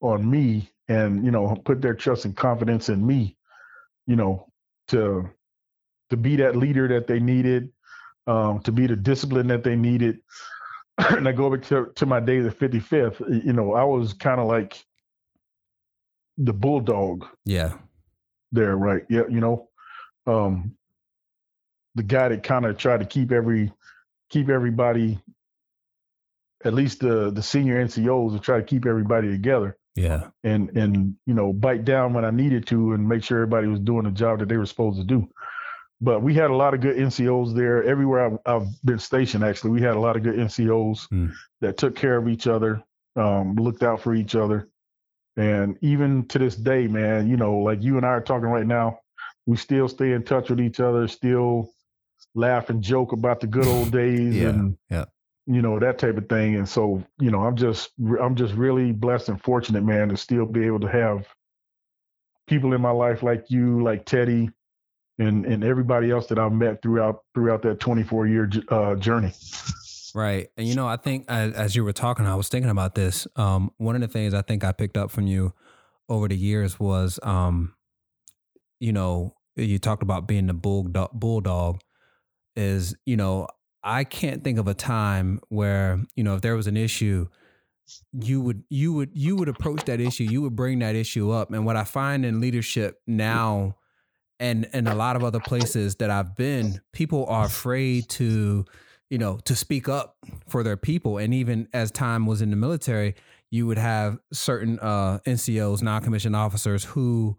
on me and you know put their trust and confidence in me you know, to to be that leader that they needed, um, to be the discipline that they needed. and I go back to, to my days at 55th, you know, I was kind of like the bulldog Yeah. there, right? Yeah, you know, um, the guy that kind of tried to keep every keep everybody, at least the the senior NCOs, to try to keep everybody together Yeah. and and you know bite down when I needed to and make sure everybody was doing the job that they were supposed to do. But we had a lot of good NCOs there. Everywhere I've, I've been stationed, actually, we had a lot of good NCOs Hmm. that took care of each other, um, looked out for each other, and even to this day, man, you know, like you and I are talking right now, we still stay in touch with each other, still laugh and joke about the good old days Yeah, and yeah. you know that type of thing and so you know i'm just i'm just really blessed and fortunate man to still be able to have people in my life like you like teddy and and everybody else that i've met throughout throughout that 24 year uh, journey Right. And you know, I think as, as you were talking, I was thinking about this. Um, one of the things I think I picked up from you over the years was, um, you know, you talked about being the bulldog, is, you know, I can't think of a time where, you know, if there was an issue, you would you would you would approach that issue, you would bring that issue up. And what I find in leadership now and and a lot of other places that I've been, people are afraid to, you know, to speak up for their people. And even as time was in the military, you would have certain uh, NCOs, non-commissioned officers, who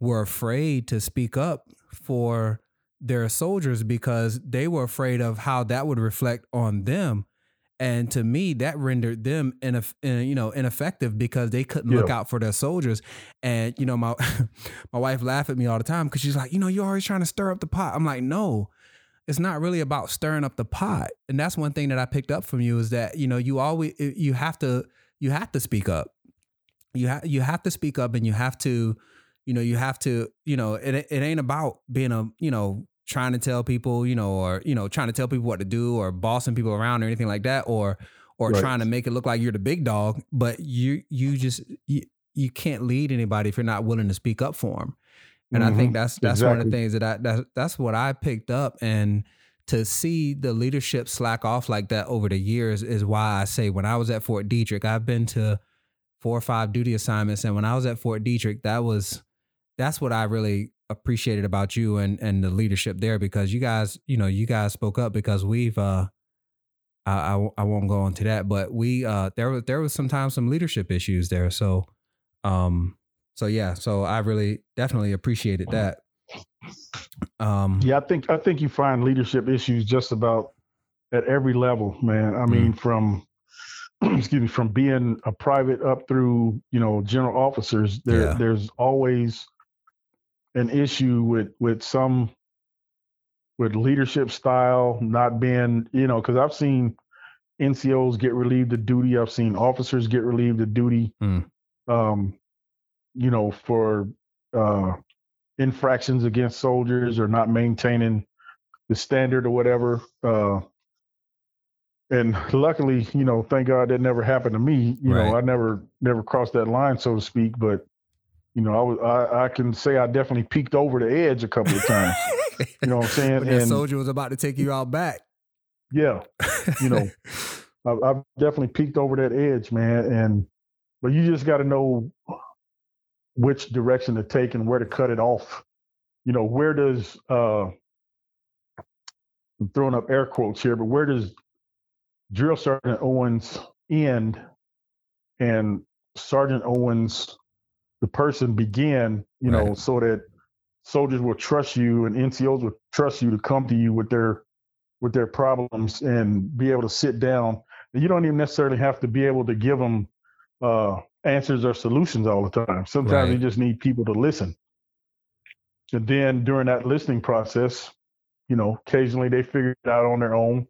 were afraid to speak up for their soldiers because they were afraid of how that would reflect on them. and to me that rendered them in, you know ineffective because they couldn't yeah. look out for their soldiers and you know my my wife laughed at me all the time because she's like you know you're always trying to stir up the pot i'm like no it's not really about stirring up the pot and that's one thing that i picked up from you is that you know you always you have to you have to speak up you have you have to speak up and you have to you know you have to you know it, it ain't about being a you know trying to tell people, you know, or you know, trying to tell people what to do, or bossing people around, or anything like that, or or right. trying to make it look like you're the big dog. But you you just you, you can't lead anybody if you're not willing to speak up for them. And mm-hmm. I think mm-hmm. that's that's exactly. one of the things that I that, that's what I picked up and to see the leadership slack off like that over the years is why I say when I was at Fort Detrick, I've been to four or five duty assignments, and when I was at Fort Detrick, that was that's what I really appreciated about you and and the leadership there because you guys, you know, you guys spoke up because we've uh I, I, I won't go into that, but we uh there was there was sometimes some leadership issues there. So um so yeah, so I really definitely appreciated that. Um Yeah, I think I think you find leadership issues just about at every level, man. I mean, mm. from excuse me, from being a private up through, you know, general officers, there yeah. there's always an issue with with some with leadership style not being you know because I've seen NCOs get relieved of duty. I've seen officers get relieved of duty. Mm. Um, you know, for uh, infractions against soldiers or not maintaining the standard or whatever. Uh, and luckily, you know, thank God that never happened to me. You right. know, I never never crossed that line, so to speak. But you know, I was I, I can say I definitely peeked over the edge a couple of times. you know what I'm saying? When and soldier was about to take you out back. Yeah, you know, I, I've definitely peeked over that edge, man. And but you just got to know which direction to take and where to cut it off. You know, where does uh I'm throwing up air quotes here, but where does Drill Sergeant Owens end and Sergeant Owens the person begin, you know, right. so that soldiers will trust you and NCOs will trust you to come to you with their with their problems and be able to sit down. And you don't even necessarily have to be able to give them uh, answers or solutions all the time. Sometimes right. you just need people to listen. And then during that listening process, you know, occasionally they figure it out on their own.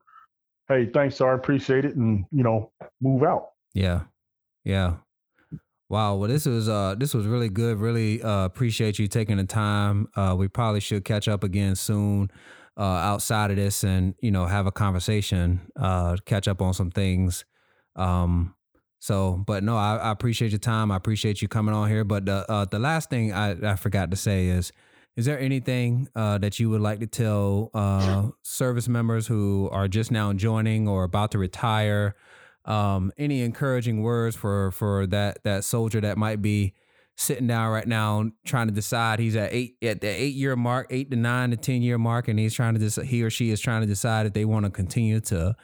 Hey, thanks, sir. I appreciate it. And, you know, move out. Yeah. Yeah. Wow, well, this was uh, this was really good. Really uh, appreciate you taking the time. Uh, we probably should catch up again soon, uh, outside of this, and you know, have a conversation, uh, catch up on some things. Um, so, but no, I, I appreciate your time. I appreciate you coming on here. But the uh, the last thing I, I forgot to say is, is there anything that you would like to tell service members who are just now joining or about to retire? Um, any encouraging words for for that that soldier that might be sitting down right now trying to decide he's at eight at the eight year mark, eight to nine to ten year mark, and he's trying to decide he or she is trying to decide if they want to continue to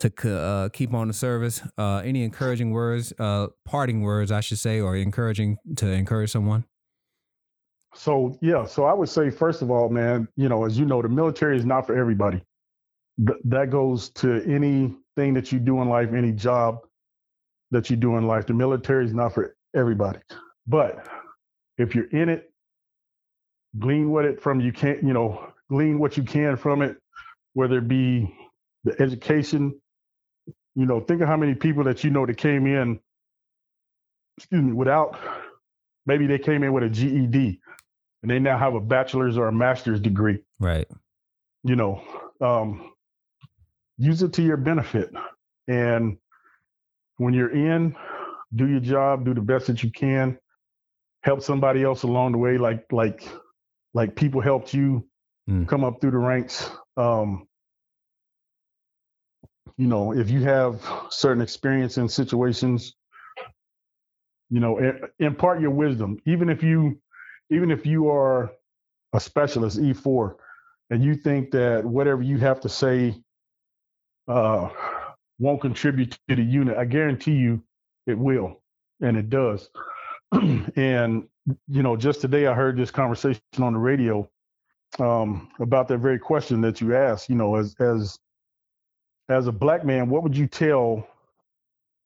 to uh, keep on the service. Uh, any encouraging words, uh, parting words, I should say, or encouraging to encourage someone. So yeah, so I would say first of all, man, you know, as you know, the military is not for everybody. Th- that goes to any thing that you do in life, any job that you do in life. The military is not for everybody. But if you're in it, glean what it from you can't, you know, glean what you can from it, whether it be the education, you know, think of how many people that you know that came in, excuse me, without maybe they came in with a GED and they now have a bachelor's or a master's degree. Right. You know, um, use it to your benefit. And when you're in, do your job, do the best that you can, help somebody else along the way, like like like people helped you mm. come up through the ranks. Um, you know, if you have certain experience in situations, you know, impart your wisdom. Even if you, even if you are a specialist E4, and you think that whatever you have to say uh, won't contribute to the unit, I guarantee you it will, and it does. and you know, just today I heard this conversation on the radio um, about that very question that you asked. You know, as as as a black man, what would you tell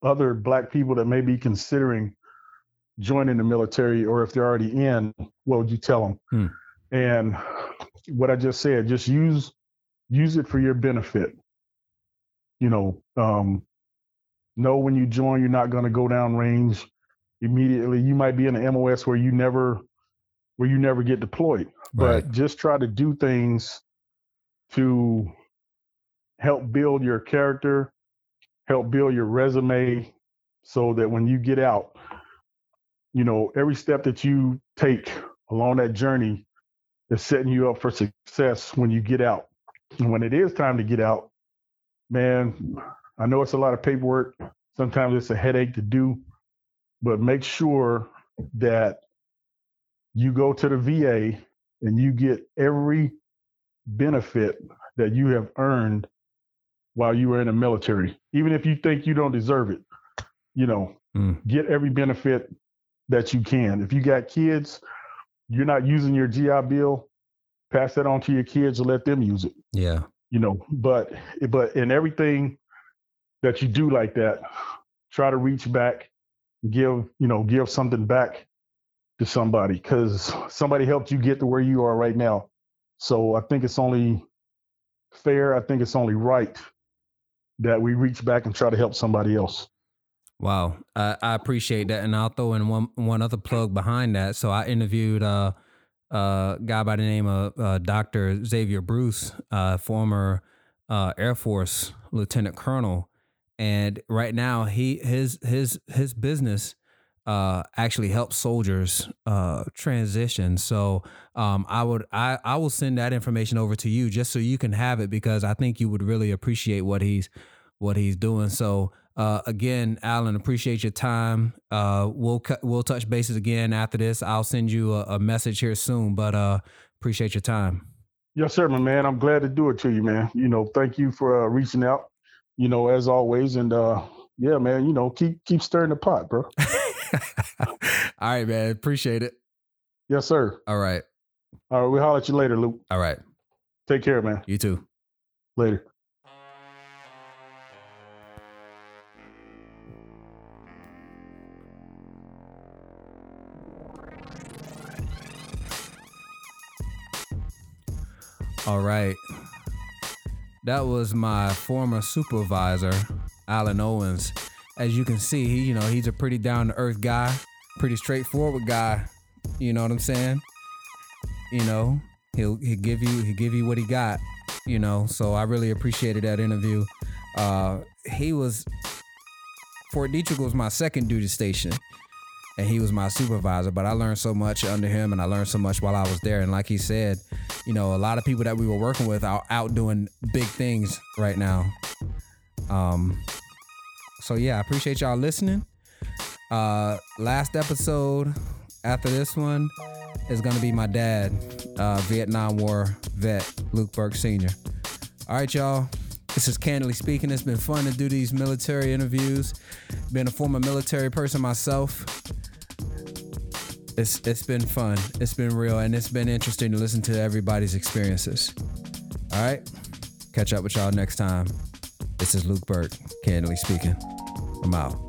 other black people that may be considering joining the military, or if they're already in, what would you tell them? Hmm. And what I just said, just use use it for your benefit. You know, um, know when you join, you're not going to go down range immediately. You might be in an MOS where you never where you never get deployed, Right. but just try to do things to help build your character, help build your resume, so that when you get out, you know every step that you take along that journey is setting you up for success when you get out. And when it is time to get out, man, I know it's a lot of paperwork. Sometimes it's a headache to do, but make sure that you go to the VA and you get every benefit that you have earned while you were in the military, even if you think you don't deserve it. You know, Mm. get every benefit that you can. If you got kids, you're not using your GI Bill, pass that on to your kids and let them use it. Yeah. You know, but but in everything that you do like that, try to reach back, give you know, give something back to somebody because somebody helped you get to where you are right now. So I think it's only fair. I think it's only right that we reach back and try to help somebody else. Wow, I, I appreciate that, and I'll throw in one one other plug behind that. So I interviewed uh, a guy by the name of uh, Doctor Xavier Bruce, uh, former uh, Air Force Lieutenant Colonel, and right now he his his his business uh, actually helps soldiers uh, transition. So um, I would I I will send that information over to you just so you can have it because I think you would really appreciate what he's what he's doing. So uh, again, Alan, appreciate your time. Uh, we'll cu- we'll touch bases again after this. I'll send you a, a message here soon, but uh, appreciate your time. Yes, sir, my man. I'm glad to do it to you, man. You know, thank you for uh, reaching out. You know, as always, and uh, yeah, man. You know, keep keep stirring the pot, bro. All right, man. Appreciate it. Yes, sir. All right. All right, we'll holler at you later, Luke. All right. Take care, man. You too. Later. All right. That was my former supervisor, Alan Owens. As you can see, he, you know, he's a pretty down to earth guy, pretty straightforward guy. You know what I'm saying? You know, he'll he'll give you he'll give you what he got. You know, so I really appreciated that interview. Uh, he was Fort Detrick was my second duty station, and he was my supervisor. But I learned so much under him, and I learned so much while I was there. And like he said, you know, a lot of people that we were working with are out doing big things right now. Um, so yeah, I appreciate y'all listening. Uh, last episode after this one is gonna be my dad, uh, Vietnam War vet Luke Burke Sr. All right, y'all. This is candidly speaking. It's been fun to do these military interviews. Been a former military person myself. It's it's been fun. It's been real, and it's been interesting to listen to everybody's experiences. All right, catch up with y'all next time. This is Luke Burke, candidly speaking. I'm out.